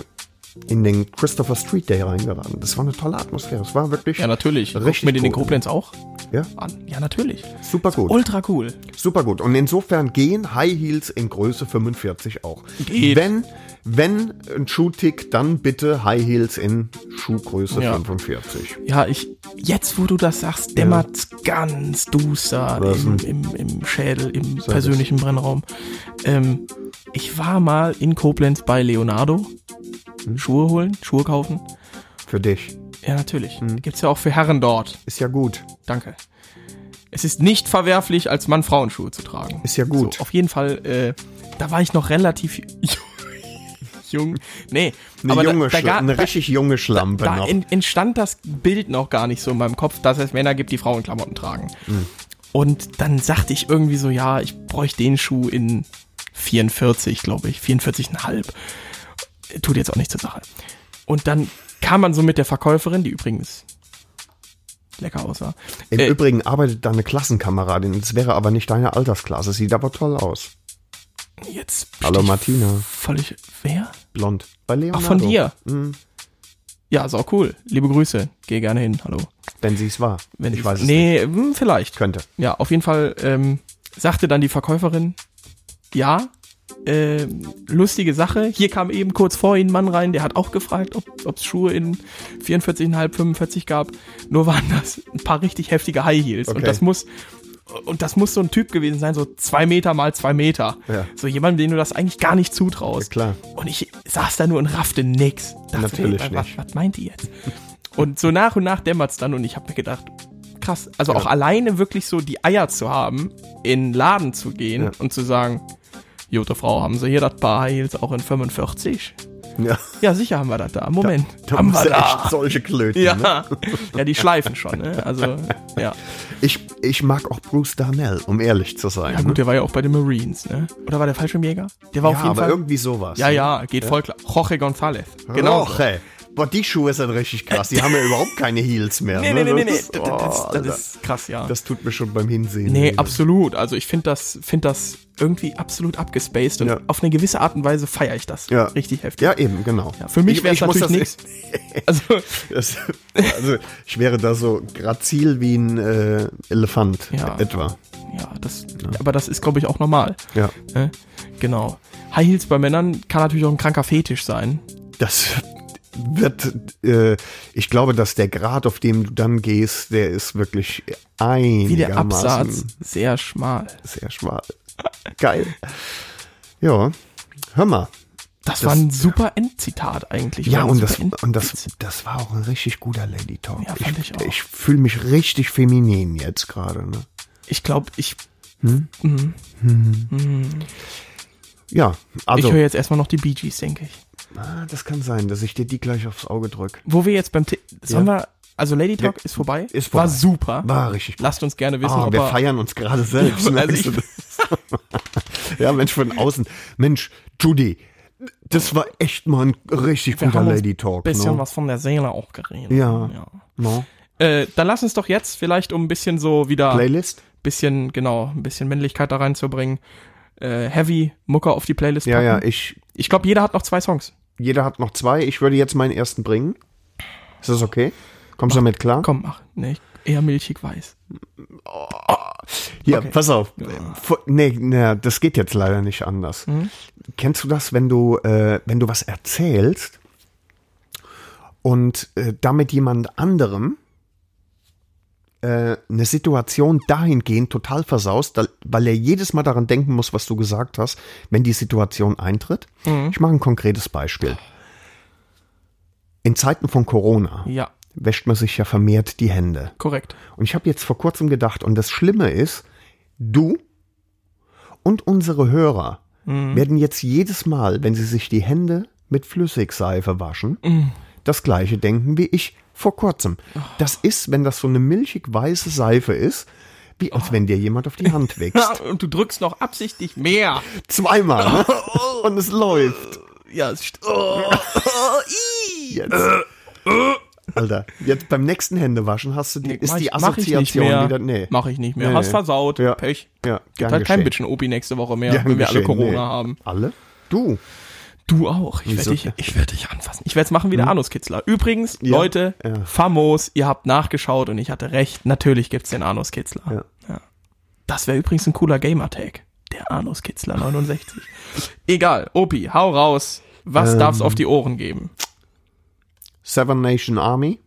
in den Christopher Street Day reingeraten. Das war eine tolle Atmosphäre. Es war wirklich Ja, natürlich. Richtig mir den in cool. Koblenz auch Ja, an. Ja, natürlich. super gut. Ultra cool. Super gut. Und insofern gehen High Heels in Größe 45 auch. Geht. Wenn, wenn ein Schuhtick, dann bitte High Heels in Schuhgröße Ja. 45. Ja, ich, jetzt wo du das sagst, dämmert's ganz duster im, im, im Schädel, im persönlichen Brennraum. Ähm, ich war mal in Koblenz bei Leonardo. Hm? Schuhe holen, Schuhe kaufen. Für dich. Ja, natürlich. Hm. Gibt's ja auch für Herren dort. Ist ja gut. Danke. Es ist nicht verwerflich, als Mann Frauenschuhe zu tragen. Ist ja gut. So, auf jeden Fall, äh, da war ich noch relativ jung. Nee, Eine, aber junge da, da, gar- eine da, richtig junge Schlampe da en, entstand das Bild noch gar nicht so in meinem Kopf, dass es Männer gibt, die Frauenklamotten tragen. Hm. Und dann sagte ich irgendwie so, ja, ich bräuchte den Schuh in 44, glaube ich, 44,5. Tut jetzt auch nicht zur Sache. Und dann kam man so mit der Verkäuferin, die übrigens lecker aussah. Im äh, Übrigen arbeitet da eine Klassenkameradin. Das wäre aber nicht deine Altersklasse. Sieht aber toll aus. Jetzt Hallo Martina. Völlig. Wer? Blond. Bei Leonardo. Ach, von dir. Mhm. Ja, ist auch cool. Liebe Grüße. Geh gerne hin. Hallo. Wenn sie es war. Wenn ich weiß es nicht. Nee, hm, vielleicht. Könnte. Ja, auf jeden Fall ähm, sagte dann die Verkäuferin, ja, äh, lustige Sache. Hier kam eben kurz vor Ihnen ein Mann rein, der hat auch gefragt, ob es Schuhe in 44,5, 45 gab. Nur waren das ein paar richtig heftige High Heels. Okay. Und das muss und das muss so ein Typ gewesen sein, so zwei Meter mal zwei Meter. Ja. So jemand, dem du das eigentlich gar nicht zutraust. Ja, klar. Und ich saß da nur und raffte nix. Dachte Natürlich mir, was, nicht. was meint die jetzt? Und so nach und nach dämmert's dann und ich habe mir gedacht, krass, also auch alleine wirklich so die Eier zu haben, in den Laden zu gehen Ja. und zu sagen, Jute Frau, haben Sie hier das Paar Heels auch in 45? Ja. Ja, sicher haben wir das da. Moment. Da haben musst wir du echt da. solche Klöten. Ne? Ja. ja, die schleifen schon, ne? Also, ja. Ich, ich mag auch Bruce Darnell, um ehrlich zu sein. Ja gut, der war ja auch bei den Marines, ne? Oder war der Fallschirmjäger? Der war ja, auf jeden aber Fall. irgendwie sowas. Ja, ja, geht voll klar. Jorge González. Genau. so. Boah, die Schuhe sind richtig krass. Die haben ja überhaupt keine Heels mehr. Nee, ne? nee, nee, nee, nee. Das, Das, oh, das, das Alter. ist krass, ja. das tut mir schon beim Hinsehen. Nee, weh. absolut. Also ich finde das, find das irgendwie absolut abgespaced und Ja. auf eine gewisse Art und Weise feiere ich das. Ja. Richtig heftig. Ja, eben, genau. Ja, für mich Ich- wäre es natürlich das- nichts. Also, Das, also, ich wäre da so grazil wie ein äh, Elefant Ja. etwa. ja, das, aber das ist, glaube ich, auch normal. Ja. Ne? Genau. High Heels bei Männern kann natürlich auch ein kranker Fetisch sein. Das wird, äh, ich glaube, dass der Grad, auf dem du dann gehst, der ist wirklich Wie der einigermaßen Absatz sehr schmal. sehr schmal. Geil. Ja, hör mal. Das, Das- war ein super Endzitat eigentlich. Ja, und das, und das, das war auch ein richtig guter Lady Talk. Ja, fand ich auch. Ich fühle mich richtig feminin jetzt gerade. Ne? Ich glaube, ich, Ja, also, ich höre jetzt erstmal noch die Bee Gees, denke ich. Ah, das kann sein, dass ich dir die gleich aufs Auge drücke. Wo wir jetzt beim, T sollen Ja. wir, also Lady Talk Ja, ist vorbei. ist War vorbei. super. War richtig gut. Lasst uns gerne wissen, Ah, ob wir er, feiern uns gerade selbst. Also ich- du das? ja, Mensch, von außen. Mensch, Judy, das war echt mal ein richtig wir guter Lady Talk. ein bisschen ne? was von der Seele auch geredet. Ja. No? Äh, dann lass uns doch jetzt vielleicht, um ein bisschen so wieder, Playlist? bisschen, genau, ein bisschen Männlichkeit da reinzubringen, äh, Heavy Mucker auf die Playlist Ja, packen. ja, ich, Ich glaube, jeder hat noch zwei Songs. jeder hat noch zwei. Ich würde jetzt meinen ersten bringen. Ist das okay? Kommst du damit klar? Komm, mach. Nee, eher milchig weiß. Hier, Okay. pass auf. Vor- Nee, nee, das geht jetzt leider nicht anders. Mhm. Kennst du das, wenn du, äh, wenn du was erzählst und äh, damit jemand anderem äh, eine Situation dahingehend total versaust, weil er jedes Mal daran denken muss, was du gesagt hast, wenn die Situation eintritt? Mhm. Ich mache ein konkretes Beispiel. In Zeiten von Corona Ja, wäscht man sich ja vermehrt die Hände. korrekt. Und ich habe jetzt vor kurzem gedacht, und das Schlimme ist, du und unsere Hörer werden jetzt jedes Mal, wenn sie sich die Hände mit Flüssigseife waschen, das gleiche denken wie ich vor kurzem. Das ist, wenn das so eine milchig weiße Seife ist, wie als wenn dir jemand auf die Hand wächst. Und du drückst noch absichtlich mehr. Zweimal? Und es läuft. Ja, es st- oh. Jetzt. Alter. Jetzt beim nächsten Händewaschen hast du die, ist mach die ich- nicht Assoziation wieder, nee. Mach ich nicht mehr. Nee, Hast nee. versaut. Ja. Pech. Ja, Gibt halt kein. Bitchen Opi nächste Woche mehr, Gern wenn wir alle geschehen, Corona nee. haben. Alle? Du. Du auch. Ich werde dich, ich werd dich anfassen. Ich werde es machen wie der Anuskitzler. Übrigens, Ja, Leute, ja. famos, ihr habt nachgeschaut und ich hatte recht. Natürlich gibt's den Anuskitzler. Ja. Ja. Das wäre übrigens ein cooler Gamer-Tag. Der Anuskitzler 69. Egal, Opi, hau raus. Was Ähm. darf's auf die Ohren geben? Seven Nation Army.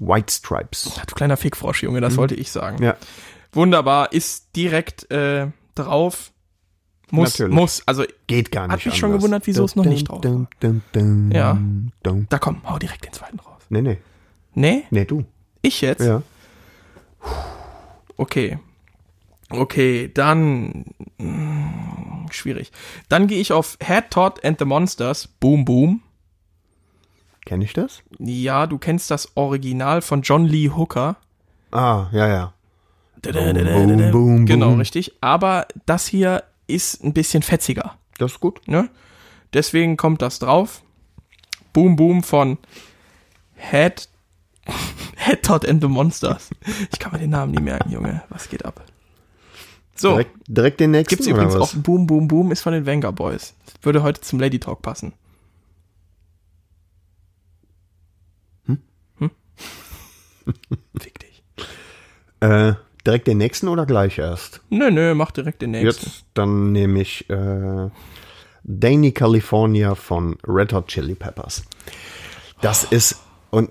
White Stripes. Du kleiner Fickfrosch, Junge, das wollte ich sagen. Ja. Wunderbar, ist direkt äh, drauf. Muss, Natürlich. muss, also Geht gar nicht. Hat mich schon anders. gewundert, wieso es noch nicht drauf dun, dun, dun, Ja. da komm, hau direkt den zweiten raus. Nee, nee. Nee? Nee, du. Ich jetzt? Ja. Okay. Okay, dann mm, schwierig. Dann gehe ich auf Head Todd and the Monsters. Boom Boom. Kenn ich das? Ja, du kennst das Original von John Lee Hooker. Ah, ja, ja. boom, boom, Genau, boom. richtig. Aber das hier ist ein bisschen fetziger. Das ist gut. Ne? Deswegen kommt das drauf. Boom Boom von Head Head Todd and the Monsters. Ich kann mir den Namen nie merken, Junge. Was geht ab? So. Direkt, direkt den nächsten. Gibt's übrigens auch Boom Boom Boom ist von den Venga Boys. Würde heute zum Lady Talk passen. Hm? Fick dich. Äh, direkt den nächsten oder gleich erst? Nö, nö, mach direkt den nächsten. Jetzt dann nehme ich äh, Danny California von Red Hot Chili Peppers. Das ist und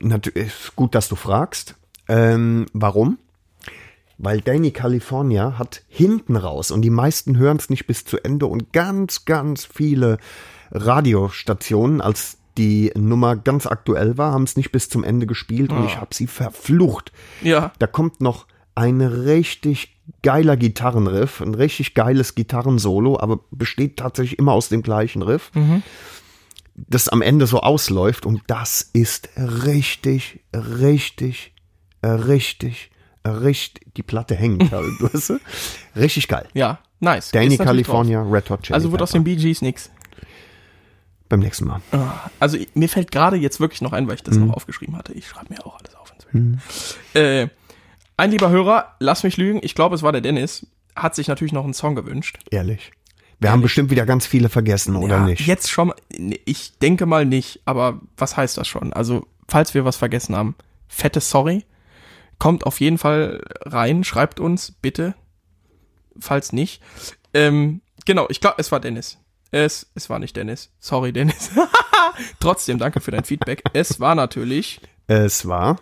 natürlich gut, dass du fragst. Ähm, warum? Weil Danny California hat hinten raus und die meisten hören es nicht bis zu Ende und ganz, ganz viele Radiostationen, als die Nummer ganz aktuell war, haben es nicht bis zum Ende gespielt und ich habe sie verflucht. Ja. Da kommt noch ein richtig geiler Gitarrenriff, ein richtig geiles Gitarrensolo, aber besteht tatsächlich immer aus dem gleichen Riff, das am Ende so ausläuft und das ist richtig, richtig, richtig, richtig, die Platte hängt halt, weißt du? Richtig geil. Ja, nice. Danny California, Red Hot Chili. Also wird aus den Bee Gees nix. Beim nächsten Mal. Also ich- mir fällt gerade jetzt wirklich noch ein, weil ich das Mhm. noch aufgeschrieben hatte. Ich schreibe mir auch alles auf inzwischen. Äh, ein lieber Hörer, lass mich lügen, ich glaube, es war der Dennis, hat sich natürlich noch einen Song gewünscht. Ehrlich. Wir haben bestimmt wieder ganz viele vergessen, oder ja, nicht? Jetzt schon, ich denke mal nicht, aber was heißt das schon? Also, falls wir was vergessen haben, fettes Sorry. Kommt auf jeden Fall rein, schreibt uns, bitte. Falls nicht. Ähm, genau, ich glaube, es war Dennis. Es, es war nicht Dennis. Sorry, Dennis. Trotzdem, danke für dein Feedback. Es war natürlich, Es war.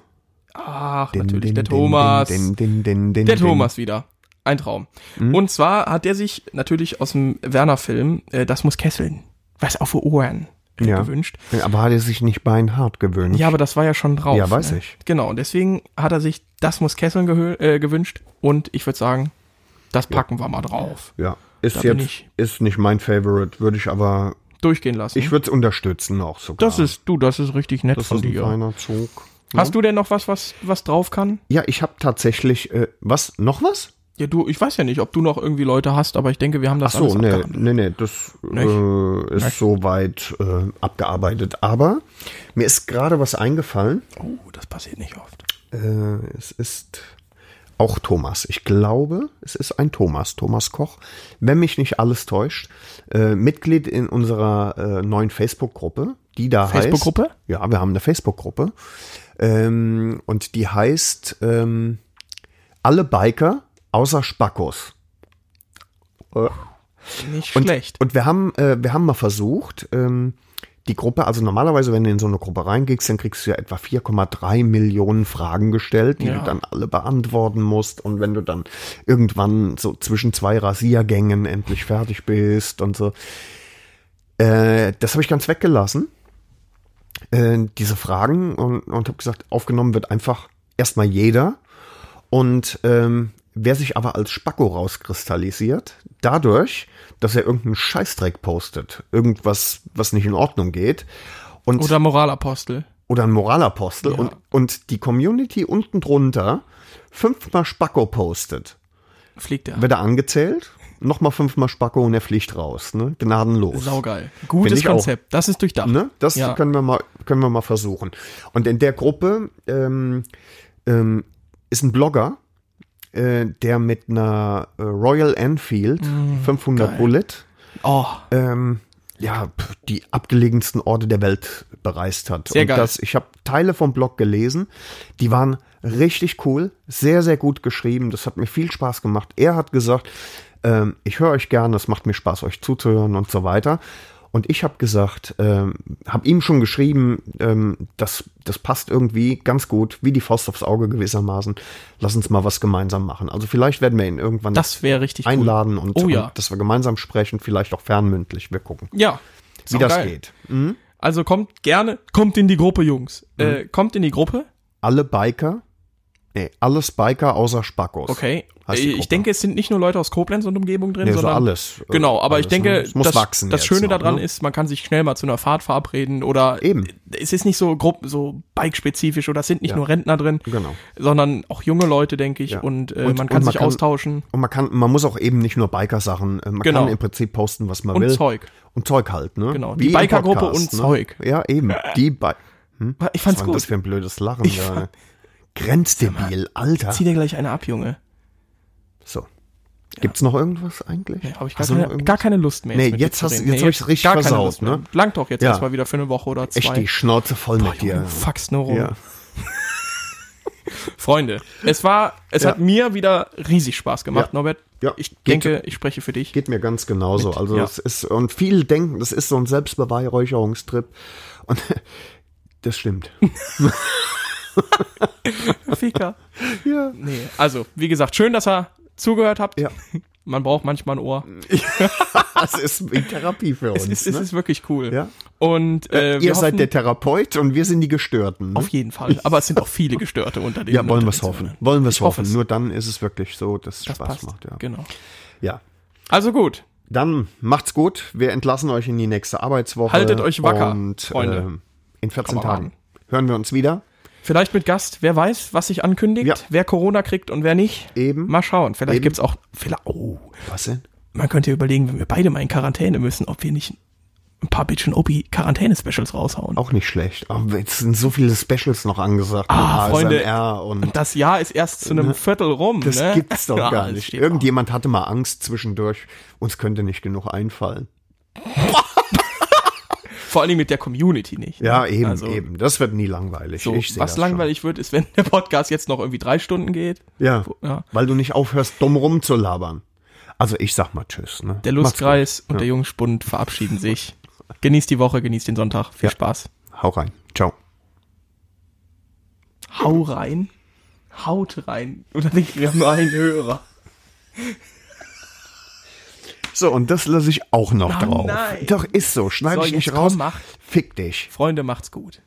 ach, Din, natürlich, din, der Thomas. din, Der. Thomas wieder. Ein Traum. Und zwar hat er sich natürlich aus dem Werner-Film äh, Das muss kesseln. Was auf Ohren äh, Ja. gewünscht. Aber hat er sich nicht beinhart gewöhnt? Ja, aber das war ja schon drauf. Ja, weiß ne? ich. Genau, und deswegen hat er sich Das muss kesseln äh, gewünscht. Und ich würde sagen, das packen wir mal drauf. Ja. Ist Da jetzt, ist nicht mein Favorite, würde ich aber, Durchgehen lassen. ich würde es unterstützen auch sogar. das ist, du, das ist richtig nett das von ist ein dir. feiner Zug. Hast du denn noch was, was, was drauf kann? Ja, ich habe tatsächlich, äh, was, noch was? Ja, du, ich weiß ja nicht, ob du noch irgendwie Leute hast, aber ich denke, wir haben das Ach so, nee, nee, nee, das äh, ist soweit äh, abgearbeitet. Aber mir ist gerade was eingefallen. Oh, das passiert nicht oft. Äh, es ist auch Thomas. Ich glaube, es ist ein Thomas, Thomas Koch, wenn mich nicht alles täuscht. Äh, Mitglied in unserer äh, neuen Facebook-Gruppe, die da Facebook-Gruppe? heißt. Ja, wir haben eine Facebook-Gruppe. Ähm, und die heißt ähm, Alle Biker außer Spackos. Nicht Und, schlecht. Und wir haben, äh, wir haben mal versucht, ähm, die Gruppe, also normalerweise, wenn du in so eine Gruppe reingehst, dann kriegst du ja etwa 4,3 Millionen Fragen gestellt, die Ja. du dann alle beantworten musst. Und wenn du dann irgendwann so zwischen zwei Rasiergängen endlich fertig bist und so. Äh, das habe ich ganz weggelassen, äh, diese Fragen, und, und habe gesagt, aufgenommen wird einfach erstmal jeder. Und ähm, wer sich aber als Spacko rauskristallisiert, dadurch, dass er irgendeinen Scheißdreck postet, irgendwas, was nicht in Ordnung geht, und, Oder Moralapostel. oder ein Moralapostel Ja. und, und die Community unten drunter fünfmal Spacko postet, Fliegt er. wird er angezählt. nochmal fünfmal Spacko und er fliegt raus, ne? Gnadenlos. Saugeil. Gutes ich auch. Konzept. Das ist durchdacht. Ne? Das Ja. können wir mal, können wir mal versuchen. Und in der Gruppe ähm, ähm, ist ein Blogger, äh, der mit einer äh, Royal Enfield 500 Mm, geil. Bullet Oh, ähm, ja, die abgelegensten Orte der Welt bereist hat. Sehr und geil. Das, ich habe Teile vom Blog gelesen, die waren richtig cool, sehr, sehr gut geschrieben. Das hat mir viel Spaß gemacht. Er hat gesagt, ähm, ich höre euch gerne, es macht mir Spaß, euch zuzuhören und so weiter. Und ich habe gesagt, ähm, habe ihm schon geschrieben, ähm, das, das passt irgendwie ganz gut, wie die Faust aufs Auge gewissermaßen. Lass uns mal was gemeinsam machen. Also vielleicht werden wir ihn irgendwann das richtig cool. einladen und, Oh ja. und dass wir gemeinsam sprechen, vielleicht auch fernmündlich. Wir gucken, Ja. wie das Saugeil. geht. Mhm. Also kommt gerne, kommt in die Gruppe, Jungs. Äh, kommt in die Gruppe. Alle Biker, nee, alles Biker außer Spackos. Okay. Äh, Ich denke, es sind nicht nur Leute aus Koblenz und Umgebung drin, Nee, so sondern alles. äh, Genau, aber ich alles, denke, ne? Das, wachsen das Schöne noch, daran ne? ist, man kann sich schnell mal zu einer Fahrt verabreden oder Eben. es ist nicht so grob, so bike-spezifisch oder es sind nicht Ja. nur Rentner drin, Genau. sondern auch junge Leute, denke ich, Ja. und, äh, Und- man und kann man sich kann- austauschen Und man kann, man muss auch eben nicht nur Biker-Sachen, äh, man Genau. kann im Prinzip posten, was man und will. Zeug. Und Zeug halt, ne? Genau, Wie die Biker-Gruppe und ne? Zeug. Ja, eben. Die Bi Ich fand's Was gut. das für ein blödes Lachen? Ja. Grenzdebil, Alter. Zieh dir gleich eine ab, Junge. So. Gibt's noch irgendwas eigentlich? Nee, habe ich gar keine, gar keine Lust mehr. Nee, jetzt hast- zu reden. jetzt hab ich's richtig gar versaut, ne? Langt doch jetzt Ja. erstmal wieder für eine Woche oder zwei. Echt die Schnauze voll mit dir. Du fuckst nur rum. Ja. Freunde, es war, es Ja. hat mir wieder riesig Spaß gemacht, Ja. Norbert. Ja. Ich Geht- denke, ich spreche für dich. Geht mir ganz genauso. Mit, also ja. es ist, und viele denken, das ist so ein Selbstbeweihräucherungstrip. Und das stimmt. Ficker. Ja. Nee, also, wie gesagt, schön, dass ihr zugehört habt. Ja. Man braucht manchmal ein Ohr. Das ist wie Therapie für uns. Es ist, es ne? ist wirklich cool. Ja. Und äh, wir Ihr seid hoffen, der Therapeut und wir sind die Gestörten. Ne? auf jeden Fall. Aber es sind auch viele Gestörte unter denen. Ja, wollen wir es hoffen. Wollen wir es hoffen. es. Nur dann ist es wirklich so, dass es Das Spaß passt. macht. Ja. Genau. ja. Also gut. Dann macht's gut. Wir entlassen euch in die nächste Arbeitswoche. Haltet euch wacker, und, Freunde. ähm, in 14 Kameraden. Tagen hören wir uns wieder. Vielleicht mit Gast, wer weiß, was sich ankündigt, Ja. wer Corona kriegt und wer nicht. Eben. Mal schauen. Vielleicht Eben. gibt's auch, vielleicht, oh, Was denn? man könnte überlegen, wenn wir beide mal in Quarantäne müssen, ob wir nicht ein paar Bitchen Opi Quarantäne-Specials raushauen. Auch nicht schlecht. Aber jetzt sind so viele Specials noch angesagt. Ah, Freunde. Und Und das Jahr ist erst zu einem Viertel rum. das ne? gibt's doch Ja, gar nicht. Irgendjemand hatte mal Angst zwischendurch. Uns könnte nicht genug einfallen. auch. Vor allem mit der Community nicht. ne? Ja, eben, Also, eben. Das wird nie langweilig. So, was langweilig wird, ist, wenn der Podcast jetzt noch irgendwie drei Stunden geht. Schon. Ja, Ja. weil du nicht aufhörst, dumm rumzulabern. Also ich sag mal Tschüss. Ne? Der Lustkreis und der Jungspund verabschieden sich. Genießt die Woche, genießt den Sonntag. Viel Ja. Spaß. Hau rein. Ciao. Hau rein. Haut rein. Oder denkt, wir haben einen Hörer. So, und das lasse ich auch noch Oh drauf. nein. Doch, ist so. Schneide So, ich nicht raus. komm, mach. Fick dich. Freunde, macht's gut.